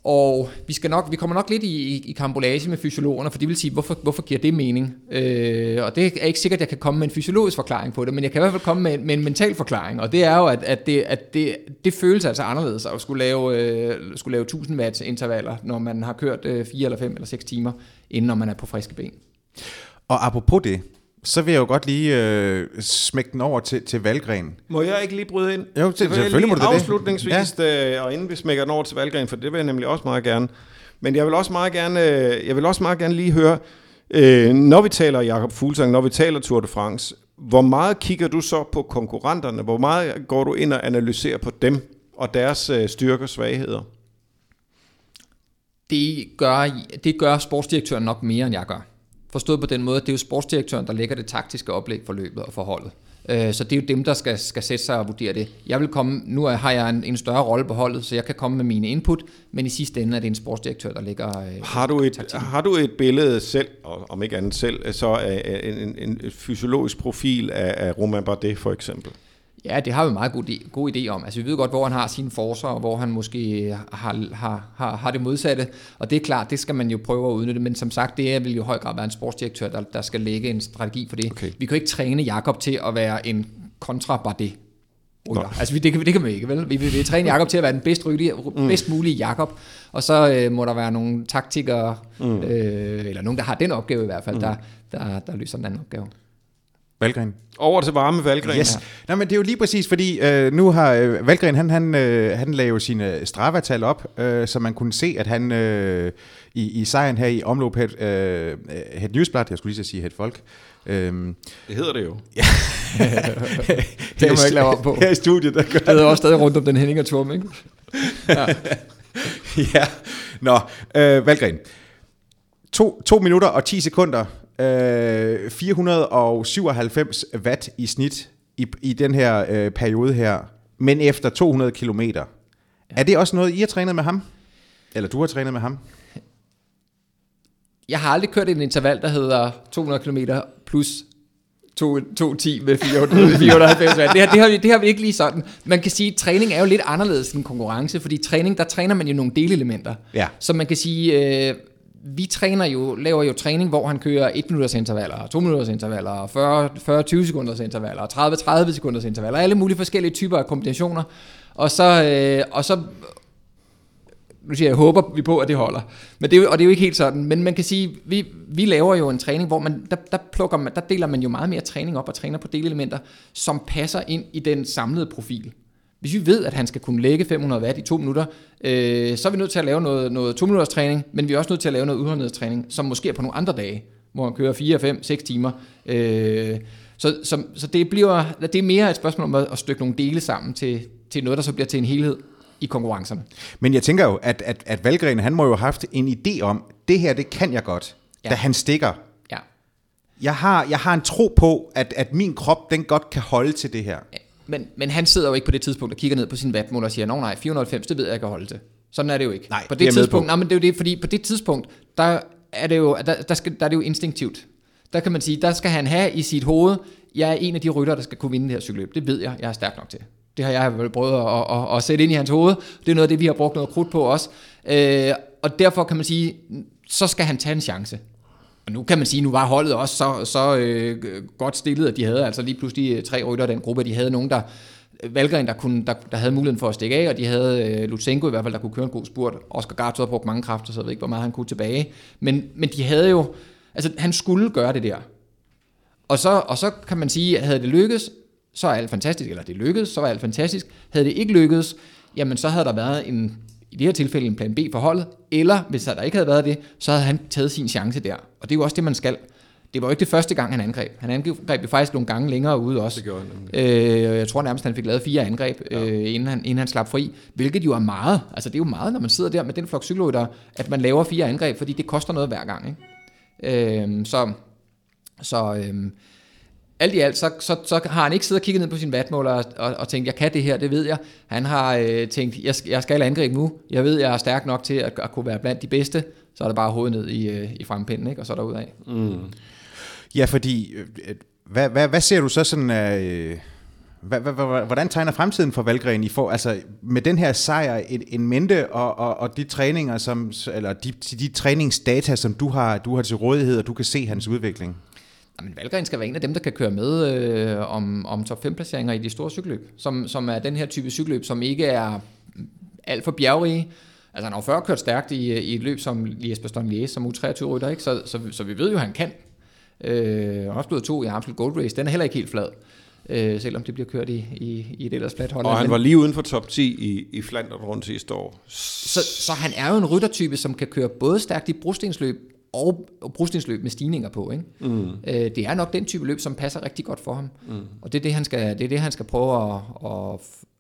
Og vi, skal nok, vi kommer nok lidt i, i, i kambolage med fysiologerne, for de vil sige, hvorfor, hvorfor giver det mening? Øh, og det er ikke sikkert, at jeg kan komme med en fysiologisk forklaring på det, men jeg kan i hvert fald komme med, med en mental forklaring, og det er jo, at, at, det, at det, det føles altså anderledes at skulle lave, øh, skulle lave 1000 watts intervaller, når man har kørt øh, 4 eller 5 eller 6 timer, inden når man er på friske ben. Og apropos det, så vil jeg jo godt lige øh, smække den over til, til Valgren. Må jeg ikke lige bryde ind? Jo, til- vil jeg selvfølgelig lige må du det. Afslutningsvis, ja. og inden vi smækker den over til Valgren, for det vil jeg nemlig også meget gerne. Men jeg vil også meget gerne, øh, jeg vil også meget gerne lige høre, øh, når vi taler Jakob Fuglsang, når vi taler Tour de France, hvor meget kigger du så på konkurrenterne? Hvor meget går du ind og analyserer på dem og deres øh, styrker og svagheder? Det gør, det gør sportsdirektøren nok mere, end jeg gør. Forstået på den måde, at det er jo sportsdirektøren, der lægger det taktiske oplæg for løbet og forholdet. Øh, Så det er jo dem, der skal, skal sætte sig og vurdere det. Jeg vil komme, nu har jeg en, en større rolle på holdet, så jeg kan komme med mine input, men i sidste ende er det en sportsdirektør, der lægger øh, Har du et, taktikken. har du et billede selv, og om ikke andet selv, så en, en, en fysiologisk profil af, af Romain Bardet for eksempel? Ja, det har vi en meget god, idé, god idé om. Altså, vi ved godt, hvor han har sine forser, og hvor han måske har, har, har, har det modsatte. Og det er klart, det skal man jo prøve at udnytte. Men som sagt, det vil jo i høj grad være en sportsdirektør, der, der skal lægge en strategi for det. Okay. Vi kan jo ikke træne Jakob til at være en kontra Bardet. rytter. Altså, det kan, det kan man ikke, vel? Vi vil, vi vil træne Jakob til at være den bedst, rylige, Mm. bedst mulige Jakob, og så øh, må der være nogle taktikere, mm. øh, eller nogen, der har den opgave i hvert fald, mm. der, der, der løser den anden opgave. Valgren. Over til varme Valgren. Yes. Nej, men det er jo lige præcis, fordi øh, nu har øh, Valgren, han, han, øh, han lagde jo sine Strava-tal op, øh, så man kunne se, at han øh, i, i sejren her i omløb het, øh, het Newsblad, jeg skulle lige så sige het Folk, øh, Det hedder det jo. Det kan man ikke lave om på. Her i studiet, der gør Det er også stadig rundt om den Henninger Turm, ikke? ja. Nå, øh, Valgren. To, to minutter og 10 sekunder. Øh, 497 watt i snit i, i den her øh, periode her. Men efter 200 kilometer. Er det også noget, I har trænet med ham? Eller du har trænet med ham? Jeg har aldrig kørt en interval, der hedder 200 km plus 210 med 400, 490 watt. Det har, det, har vi, det har vi ikke lige sådan. Man kan sige, at træning er jo lidt anderledes end konkurrence, fordi træning, der træner man jo nogle delelementer. Ja. Så man kan sige, øh, vi træner jo, laver jo træning, hvor han kører 1 minutters intervaller, 2 minutters intervaller, 40, 20 sekunders intervaller, 30, 30 sekunders intervaller, alle mulige forskellige typer af kombinationer. Og så, øh, og så nu siger jeg, jeg håber vi på, at det holder. Men det er jo, og det er jo ikke helt sådan. Men man kan sige, vi, vi laver jo en træning, hvor man, der, der, plukker man, der deler man jo meget mere træning op og træner på delelementer, som passer ind i den samlede profil. Hvis vi ved, at han skal kunne lægge 500 watt i to minutter, øh, så er vi nødt til at lave noget, noget to minutters træning, men vi er også nødt til at lave noget udholdenhedstræning, som måske er på nogle andre dage, hvor han kører 4, 5, 6 timer. Øh, så, så, så det, bliver, det er mere et spørgsmål om at, at stykke nogle dele sammen til, til noget, der så bliver til en helhed. i konkurrencerne. Men jeg tænker jo, at, at, at Valgren, han må jo have haft en idé om, det her, det kan jeg godt, ja. Ja. da han stikker. Ja. Jeg har, jeg har en tro på, at, at min krop, den godt kan holde til det her. Men, men han sidder jo ikke på det tidspunkt og kigger ned på sin wattmåler og siger, nej, nej, 490, det ved jeg, jeg kan holde til. Sådan er det jo ikke. Nej, på det det tidspunkt, nej, men det er jo det, fordi på det tidspunkt, der er det jo, der, der, skal, der er det jo instinktivt. Der kan man sige, der skal han have i sit hoved, jeg er en af de rytter, der skal kunne vinde det her cykelløb. Det ved jeg, jeg er stærk nok til. Det har jeg vel prøvet at, at, at, sætte ind i hans hoved. Det er noget af det, vi har brugt noget krudt på også. Øh, og derfor kan man sige, så skal han tage en chance. Og nu kan man sige, nu var holdet også så, så øh, godt stillet, at de havde altså lige pludselig øh, tre rytter i den gruppe. De havde nogen, der øh, Valgren, der, kunne, der, der havde muligheden for at stikke af, og de havde øh, Lutsenko i hvert fald, der kunne køre en god spurt. Oscar Garto havde brugt mange kræfter, så jeg ved ikke, hvor meget han kunne tilbage. Men, men de havde jo, altså han skulle gøre det der. Og så, og så kan man sige, at havde det lykkedes, så er alt fantastisk, eller det lykkedes, så var alt fantastisk. Havde det ikke lykkedes, jamen så havde der været en, i det her tilfælde en plan B for holdet, eller hvis der ikke havde været det, så havde han taget sin chance der. Og det er jo også det, man skal. Det var jo ikke det første gang, han angreb. Han angreb jo faktisk nogle gange længere ude også. Det gjorde han. Øh, jeg tror nærmest, han fik lavet fire angreb, ja. øh, inden, han, inden han slap fri. Hvilket jo er meget. Altså det er jo meget, når man sidder der med den flok cykelrytter, at man laver fire angreb, fordi det koster noget hver gang. Ikke? Øh, så så øh, alt i alt, så, så, så har han ikke siddet og kigget ned på sin vatmåler og, og, og tænkt, jeg kan det her, det ved jeg. Han har øh, tænkt, jeg, skal- jeg skal angribe nu. Jeg ved, jeg er stærk nok til at, at kunne være blandt de bedste. Så er det bare hovedet ned i, øh, i frempinden, ikke? og så er der ud af. Ja, fordi, øh, hvad, hvad, hvad ser du så sådan af... Øh, hvad, hvad, hvad, hvordan tegner fremtiden for Valgren i for, altså med den her sejr en, en mente og, og, og de træninger som eller de, de træningsdata som du har du har til rådighed og du kan se hans udvikling. Jamen, Valgren skal være en af dem, der kan køre med øh, om, om top 5 placeringer i de store cykelløb, som, som er den her type cykelløb, som ikke er alt for bjergrige. Altså han har jo før kørt stærkt i, i et løb som Liège-Bastogne Liège som U23-rytter, ikke? Så, så, så vi ved jo, at han kan. Øh, han har også blevet to i Amstel Gold Race, den er heller ikke helt flad, øh, selvom det bliver kørt i, i, i et ellers fladt hold. Og han var lige uden for top 10 i, i Flandern rundt sidste år. Så, så han er jo en ryttertype, som kan køre både stærkt i brostensløb og og brostensløb med stigninger på. Ikke? Mm. Øh, det er nok den type løb, som passer rigtig godt for ham. Mm. Og det er det, han skal, det er det, han skal prøve at,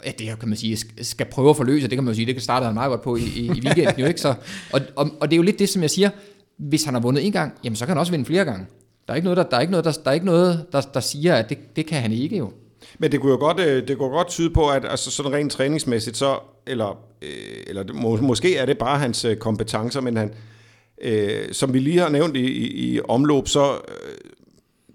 at ja, det kan man sige, skal- prøve at forløse, det kan man jo sige, det starter han meget godt på i, i, weekenden jo, ikke? Så, og, og, og, det er jo lidt det, som jeg siger, hvis han har vundet en gang, jamen så kan han også vinde flere gange. Der er ikke noget, der, der, er ikke noget, der, der, er ikke noget, der, der siger, at det, det kan han ikke jo. Men det kunne jo godt, øh, det kunne godt tyde på, at altså, sådan rent træningsmæssigt, så, eller, øh, eller må, måske er det bare hans øh, kompetencer, men han, øh, som vi lige har nævnt i, i, i omløb, så øh,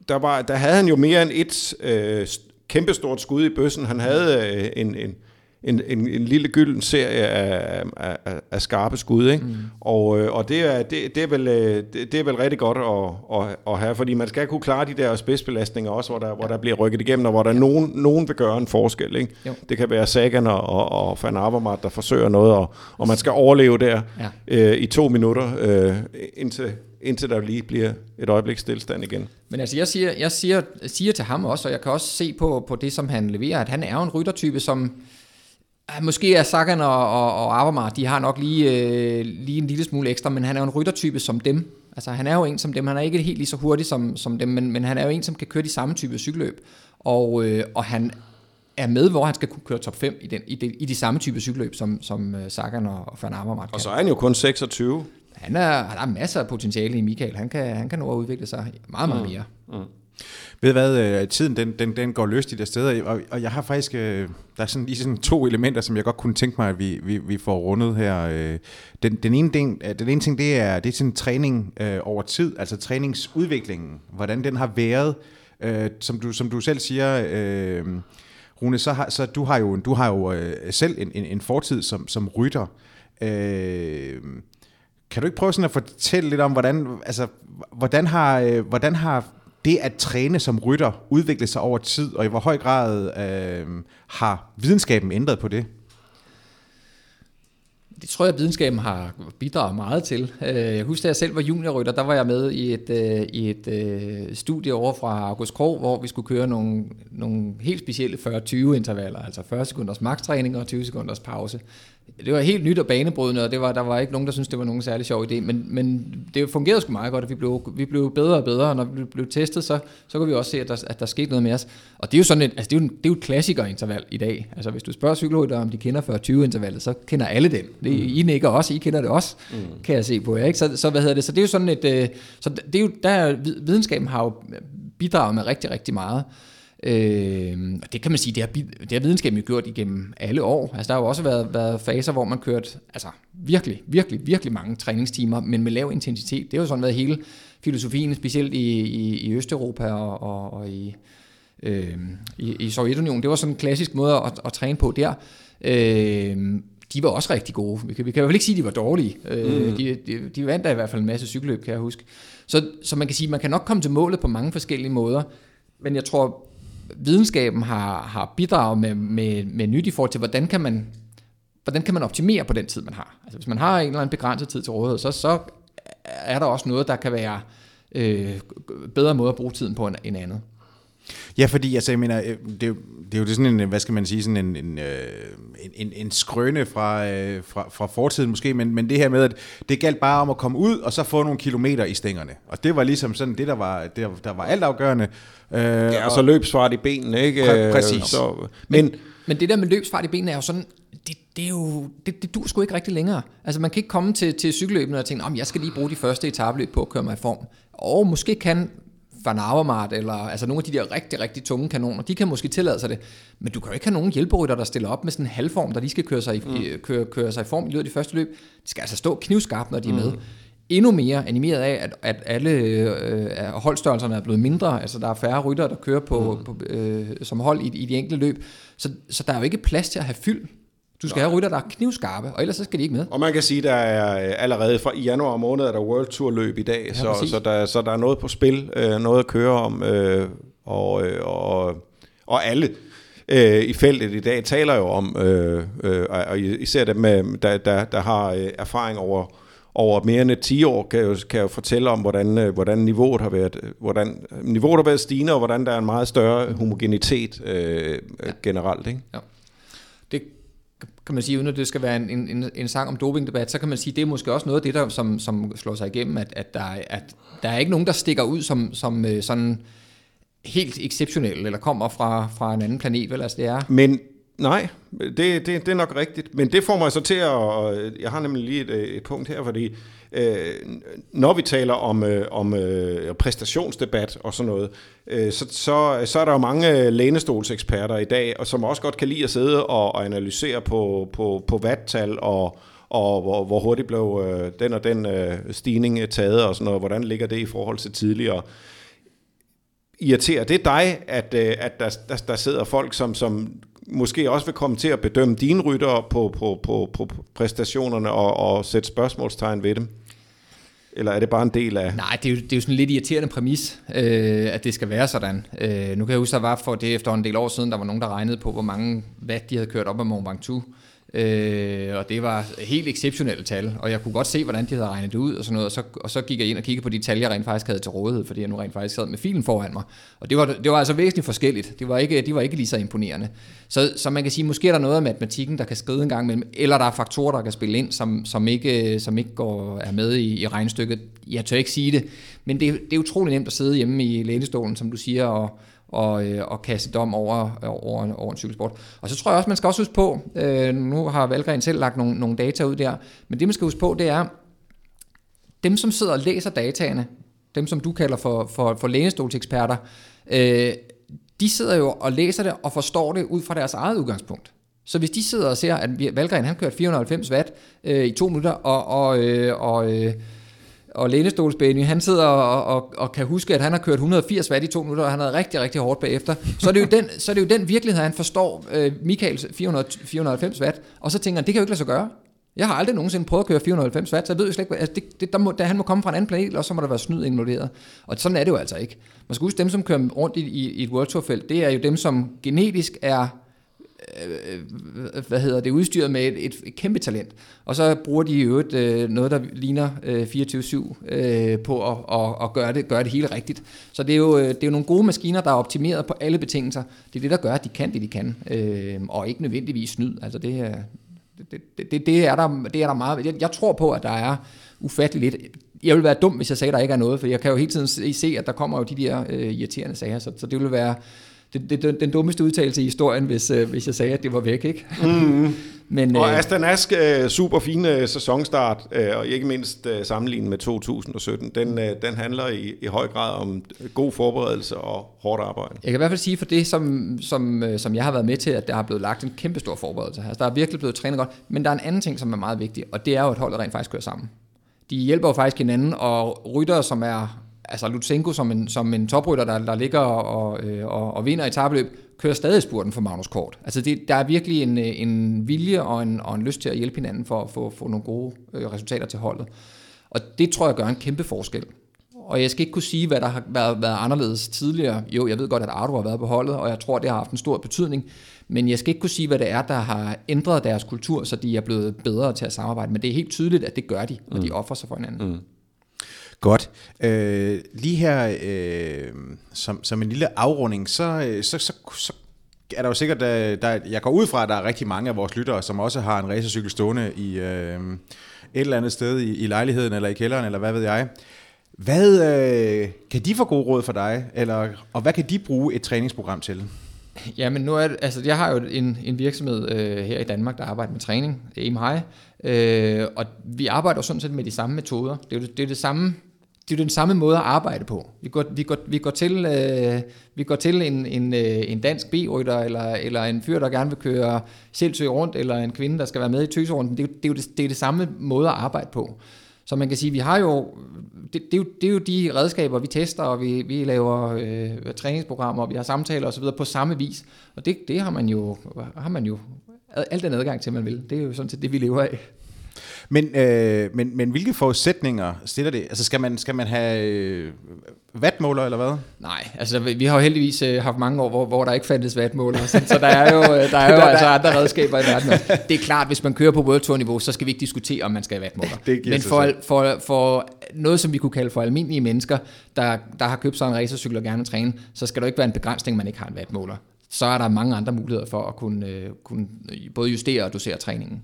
der, var, der havde han jo mere end et øh, kæmpestort skud i bøssen. Han havde øh, en, en, en, en, en lille gylden serie af, af, af, skarpe skud, ikke? Mm. Og, øh, og det, er, det, det, er vel, øh, det, det er vel rigtig godt at, at, at have, fordi man skal kunne klare de der spidsbelastninger også, hvor der, hvor der bliver rykket igennem, og hvor der nogen, nogen vil gøre en forskel. Ikke? Jo. Det kan være Sagan og, og, og Van Avermaet, der forsøger noget, og, og man skal overleve der Ja. øh, i to minutter, øh, indtil, indtil der lige bliver et øjeblik stillstand igen. Men altså, jeg siger, jeg siger, siger til ham også, og jeg kan også se på, på det, som han leverer, at han er en ryttertype, som måske er Sagan og, og, og Avermaet, de har nok lige, øh, lige en lille smule ekstra, men han er jo en ryttertype som dem. Altså, han er jo en som dem. Han er ikke helt lige så hurtig som, som dem, men, men han er jo en, som kan køre de samme type cykelløb. Og, øh, og han er med, hvor han skal kunne køre top 5 i, den, i, de, i de samme type cykelløb, som, som øh, Sagan og, og Van Avermaet kan. Og så er han jo kun 26. Han, er, han har masser af potentiale i Michael. Han kan, han kan nå at udvikle sig meget, meget mere. Ved du hvad, øh, tiden den, den, den går løst i det sted, og, og jeg har faktisk, øh, der er sådan, lige sådan to elementer, som jeg godt kunne tænke mig, at vi, vi, vi får rundet her. øh. Den, den, ene, ting, øh, den ene ting, det er, det er sådan træning øh, over tid, altså træningsudviklingen, hvordan den har været, øh, som, du, som du selv siger, øh, Rune, så har, så du har jo, du har jo øh, selv en, en, en fortid som, som rytter. Øh, kan du ikke prøve sådan at fortælle lidt om, hvordan, altså, hvordan, har, øh, hvordan har det at træne som rytter udviklet sig over tid, og i hvor høj grad øh, har videnskaben ændret på det? Det tror jeg, at videnskaben har bidraget meget til. Øh, jeg husker, at jeg selv var juniorrytter, der var jeg med i et, øh, i et øh, studie over fra August Krog, hvor vi skulle køre nogle, nogle helt specielle 40-20 intervaller, altså 40 sekunders makstræning og 20 sekunders pause det var helt nyt og banebrydende, og det var, der var ikke nogen, der syntes, det var nogen særlig sjov idé, men, men det fungerede sgu meget godt, og vi blev, vi blev bedre og bedre, og når vi blev testet, så, så kunne vi også se, at der, at der skete noget med os. Og det er jo sådan et, altså det er jo, det er jo et klassikerinterval i dag. Altså hvis du spørger cykelrytter, om de kender 40-20 intervallet, så kender alle den. Det, mm. I ikke også, I kender det også, mm. kan jeg se på jer. Ikke? Så, så, hvad hedder det? så det er jo sådan et, øh, så det er jo, der videnskaben har jo bidraget med rigtig, rigtig meget. Øh, og det kan man sige, det har, det har videnskaben jo gjort igennem alle år. Altså der har jo også været, været faser, hvor man kørt altså, virkelig, virkelig, virkelig mange træningstimer, men med lav intensitet. Det har jo sådan været hele filosofien, specielt i, i, i Østeuropa og, og, og i, øh, i, i Sovjetunionen. Det var sådan en klassisk måde at, at træne på der. Øh, de var også rigtig gode. Vi kan, vi kan i hvert fald ikke sige, at de var dårlige. Øh, mm. de, de, de vandt da i hvert fald en masse cykelløb, kan jeg huske. Så, så man kan sige, at man kan nok komme til målet på mange forskellige måder, men jeg tror, videnskaben har, har bidraget med, med, med nyt i forhold til, hvordan kan man hvordan kan man optimere på den tid, man har. Altså hvis man har en eller anden begrænset tid til rådighed, så, så er der også noget, der kan være øh, bedre måde at bruge tiden på end, end andet. Ja, fordi altså, jeg mener, øh, det, er jo, det er jo sådan en, hvad skal man sige, sådan en, en, øh, en, en skrøne fra, øh, fra, fra fortiden måske, men, men det her med, at det galt bare om at komme ud, og så få nogle kilometer i stængerne. Og det var ligesom sådan det, der var, det, der var altafgørende. Øh, ja, og så løbsfart i benene, ikke? Præ- præcis. Så, men, men, men det der med løbsfart i benene er jo sådan, det, det, er jo, det, det dur sgu ikke rigtig længere. Altså man kan ikke komme til, til cykelløbene og tænke, om jeg skal lige bruge de første etabeløb på at køre mig i form. Og måske kan Van Avermaet, eller altså nogle af de der rigtig, rigtig tunge kanoner, de kan måske tillade sig det, men du kan jo ikke have nogen hjælperytter, der stiller op med sådan en halvform, der lige skal køre sig i, mm. køre, køre sig i form i løbet af de første løb. De skal altså stå knivskarpt, når de er med. Mm. Endnu mere animeret af, at, at alle øh, holdstørrelserne er blevet mindre, altså der er færre rytter, der kører på, mm. på, øh, som hold i, i de enkelte løb, så, så der er jo ikke plads til at have fyld du skal Nej. have rytter, der er knivskarpe, og ellers så skal de ikke med. Og man kan sige, der er øh, allerede fra i januar måned, er der World Tour løb i dag, ja, så, så, der, så der er noget på spil, øh, noget at køre om, øh, og, og, og alle i feltet i dag taler jo om, og især dem, der, der, der har erfaring over over mere end 10 år, kan jo, kan jo fortælle om, hvordan, hvordan, niveauet har været, hvordan niveauet har været stigende, og hvordan der er en meget større homogenitet øh, ja. generelt. Ikke? Ja kan man sige, uden at det skal være en, en, en sang om dopingdebat, så kan man sige, det er måske også noget af det, der, som, som slår sig igennem, at, at, der, at der er ikke nogen, der stikker ud som, som øh, sådan helt exceptionel, eller kommer fra, fra en anden planet, vel? Altså, det er... Men nej, det, det, det er nok rigtigt. Men det får mig så til at... Øh, jeg har nemlig lige et, øh, et punkt her, fordi øh, når vi taler om, øh, om øh, præstationsdebat og sådan noget, øh, så, så, så er der jo mange øh, lænestolseksperter i dag, og som også godt kan lide at sidde og, og analysere på, på, på vattal og og hvor, hvor hurtigt blev øh, den og den øh, stigning øh, taget, og sådan noget, hvordan ligger det i forhold til tidligere. Irriterer det dig, at, øh, at der, der, der sidder folk, som, som måske også vil komme til at bedømme dine rytter på, på, på, på præstationerne og, og sætte spørgsmålstegn ved dem? Eller er det bare en del af... Nej, det er jo, det er jo sådan en lidt irriterende præmis, øh, at det skal være sådan. Øh, nu kan jeg huske, at der var for det efter en del år siden, der var nogen, der regnede på, hvor mange watt de havde kørt op af Mont Ventoux. Øh, og det var helt exceptionelle tal, og jeg kunne godt se, hvordan de havde regnet det ud og sådan noget, og så, og så gik jeg ind og kiggede på de tal, jeg rent faktisk havde til rådighed, fordi jeg nu rent faktisk sad med filen foran mig. Og det var, det var altså væsentligt forskelligt. Det var ikke, de var ikke lige så imponerende. Så, så man kan sige, måske er der noget af matematikken, der kan skride en gang imellem, eller der er faktorer, der kan spille ind, som, som, ikke, som ikke går, er med i, i regnstykket. Jeg tør ikke sige det, men det, det er utrolig nemt at sidde hjemme i lænestolen, som du siger, og, og, øh, og kaste dom over, over, over en cykelsport. Og så tror jeg også, man skal også huske på, øh, nu har Valgren selv lagt nogle, nogle data ud der, men det man skal huske på, det er, dem som sidder og læser dataene, dem som du kalder for, for, for lænestolseksperter, øh, de sidder jo og læser det og forstår det ud fra deres eget udgangspunkt. Så hvis de sidder og ser, at Valgren han kørte 490 watt øh, i to minutter, og, og, øh, og øh, og lænestolsbæning, han sidder og, og, og kan huske, at han har kørt 180 watt i to minutter, og han har rigtig, rigtig hårdt bagefter. Så er det jo den, så er det jo den virkelighed, han forstår øh, Michaels 400, 490 watt, og så tænker han, det kan jo ikke lade sig gøre. Jeg har aldrig nogensinde prøvet at køre 490 watt, så jeg ved jo slet ikke, altså det, det, der må, der, han må komme fra en anden planet, og så må der være snyd involveret. Og sådan er det jo altså ikke. Man skal huske, dem som kører rundt i, i, i et World Tour felt, det er jo dem, som genetisk er Øh, øh, hvad hedder det, udstyret med et, et, et kæmpe talent. Og så bruger de jo øvrigt øh, noget, der ligner øh, 24-7 øh, på at, at, at gøre, det, gøre det hele rigtigt. Så det er, jo, øh, det er jo nogle gode maskiner, der er optimeret på alle betingelser. Det er det, der gør, at de kan det, de kan. Øh, og ikke nødvendigvis snyd. Altså det, er, det, det, det, er der, det er der meget. Jeg, jeg tror på, at der er ufatteligt lidt jeg vil være dum, hvis jeg sagde, at der ikke er noget, for jeg kan jo hele tiden se, at der kommer jo de der øh, irriterende sager, så, så det vil være det, det, den dummeste udtalelse i historien, hvis, øh, hvis jeg sagde, at det var væk, ikke? Mm. Men, og øh, Aston Ask, øh, super fin øh, sæsonstart, øh, og ikke mindst øh, sammenlignet med 2017, den, øh, den handler i, i høj grad om god forberedelse og hårdt arbejde. Jeg kan i hvert fald sige for det, som, som, øh, som jeg har været med til, at der har blevet lagt en kæmpe stor forberedelse. Altså, der er virkelig blevet trænet godt, men der er en anden ting, som er meget vigtig, og det er jo, at holdet rent faktisk kører sammen de hjælper jo faktisk hinanden, og rytter, som er, altså Lutsenko som en, som en toprytter, der, der ligger og, øh, og, og vinder i tabløb, kører stadig spurten for Magnus Kort. Altså det, der er virkelig en, en vilje og en, og en lyst til at hjælpe hinanden for at få, få nogle gode øh, resultater til holdet. Og det tror jeg gør en kæmpe forskel. Og jeg skal ikke kunne sige, hvad der har været, været anderledes tidligere. Jo, jeg ved godt, at Ardo har været på holdet, og jeg tror, det har haft en stor betydning. Men jeg skal ikke kunne sige, hvad det er, der har ændret deres kultur, så de er blevet bedre til at samarbejde. Men det er helt tydeligt, at det gør de, og mm. de offrer sig for hinanden. Mm. Godt. Øh, lige her, øh, som, som en lille afrunding, så, øh, så, så, så er der jo sikkert, øh, der, der, jeg går ud fra, at der er rigtig mange af vores lyttere, som også har en racercykel stående i øh, et eller andet sted i, i lejligheden, eller i kælderen, eller hvad ved jeg. Hvad øh, kan de få gode råd for dig, eller, og hvad kan de bruge et træningsprogram til? Ja, men nu er det, altså jeg har jo en, en virksomhed øh, her i Danmark, der arbejder med træning, Aim High, øh, og vi arbejder sådan set med de samme metoder. Det er jo det, er det samme det er den samme måde at arbejde på. Vi går, vi går, vi går til, øh, vi går til en, en, øh, en dansk b eller, eller en fyr, der gerne vil køre selvsøg rundt, eller en kvinde, der skal være med i tøserunden. Det, er, det, er jo det, det er det samme måde at arbejde på. Så man kan sige, vi har jo det, det, er jo, det er jo de redskaber, vi tester, og vi, vi laver øh, træningsprogrammer, og vi har samtaler osv. på samme vis. Og det, det har man jo, har man jo alt den adgang til, man vil. Det er jo sådan set det, vi lever af. Men, øh, men, men hvilke forudsætninger stiller det? Altså skal man, skal man have øh, vatmåler eller hvad? Nej, altså vi har jo heldigvis øh, haft mange år, hvor, hvor der ikke fandtes vatmåler, så, så der er jo, øh, der er jo altså andre redskaber i verden. Det er klart, hvis man kører på World Tour niveau, så skal vi ikke diskutere, om man skal have vatmåler. Men for, for, for noget, som vi kunne kalde for almindelige mennesker, der, der har købt sig en racercykel og gerne vil træne, så skal der ikke være en begrænsning, man ikke har en vatmåler. Så er der mange andre muligheder for at kunne, øh, kunne både justere og dosere træningen.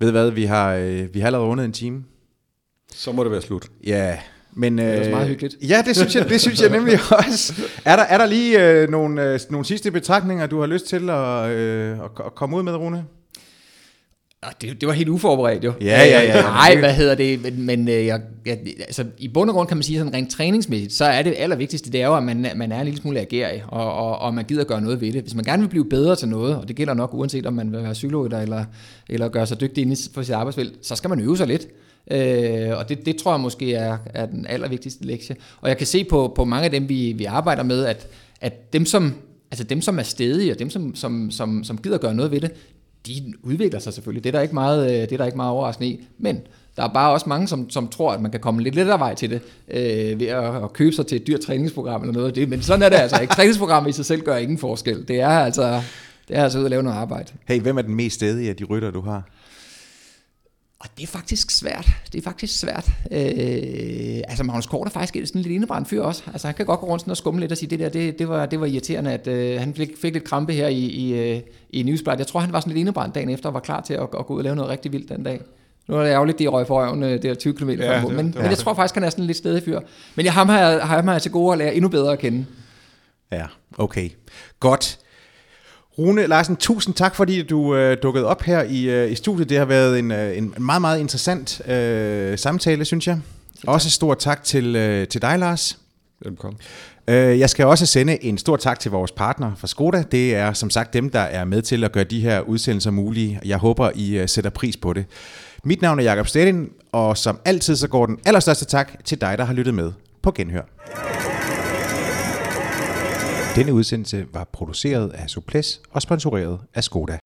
Ved hvad, vi har, øh, vi har allerede rundet en time. Så må det være slut. Ja, men, det er også meget øh, hyggeligt. Ja, det synes jeg, det synes jeg nemlig også. Er der, er der lige øh, nogle, øh, nogle sidste betragtninger, du har lyst til at, øh, at, at komme ud med, Rune? Det, det var helt uforberedt jo. Ja, ja, ja. Nej, hvad hedder det? Men, men øh, jeg, jeg, altså, i bund og grund kan man sige, sådan rent træningsmæssigt, så er det allervigtigste, det er jo, at man, man er en lille smule agerig, og, og, og man gider gøre noget ved det. Hvis man gerne vil blive bedre til noget, og det gælder nok uanset om man vil være psykolog eller, eller gøre sig dygtig inde for sit arbejdsfelt, så skal man øve sig lidt. Øh, og det, det tror jeg måske er, er den allervigtigste lektie. Og jeg kan se på, på mange af dem, vi, vi arbejder med, at, at dem, som altså dem, som er stedige, og dem, som, som, som, som gider gøre noget ved det, de udvikler sig selvfølgelig. Det er der ikke meget, øh, det er der ikke meget overraskende i. Men der er bare også mange, som, som tror, at man kan komme lidt lettere vej til det, øh, ved at, at købe sig til et dyrt træningsprogram eller noget af det. Men sådan er det altså ikke. Træningsprogrammet i sig selv gør ingen forskel. Det er altså, det er altså ud at lave noget arbejde. Hey, hvem er den mest stedige af de rytter, du har? Og det er faktisk svært. Det er faktisk svært. Øh, altså Magnus Kort er faktisk sådan lidt indebrændt fyr også. Altså han kan godt gå rundt sådan og skumme lidt og sige, det der, det, det, var, det var irriterende, at øh, han fik, fik lidt krampe her i, i, øh, i Newsblad. Jeg tror, han var sådan lidt indebrændt dagen efter og var klar til at, at gå ud og lave noget rigtig vildt den dag. Nu er det ærgerligt, de røg for øjen, det er 20 km ja, men, men jeg tror faktisk, han er sådan lidt stedig fyr. Men jeg ham har, ham har jeg til gode at lære endnu bedre at kende. Ja, okay. Godt. Rune Larsen, tusind tak, fordi du øh, dukkede op her i, øh, i studiet. Det har været en, øh, en meget, meget interessant øh, samtale, synes jeg. Tak. Også stor tak til, øh, til dig, Lars. Velkommen. Øh, jeg skal også sende en stor tak til vores partner fra Skoda. Det er som sagt dem, der er med til at gøre de her udsendelser mulige. Jeg håber, I øh, sætter pris på det. Mit navn er Jakob Stedin, og som altid så går den allerstørste tak til dig, der har lyttet med på Genhør. Denne udsendelse var produceret af Suples og sponsoreret af Skoda.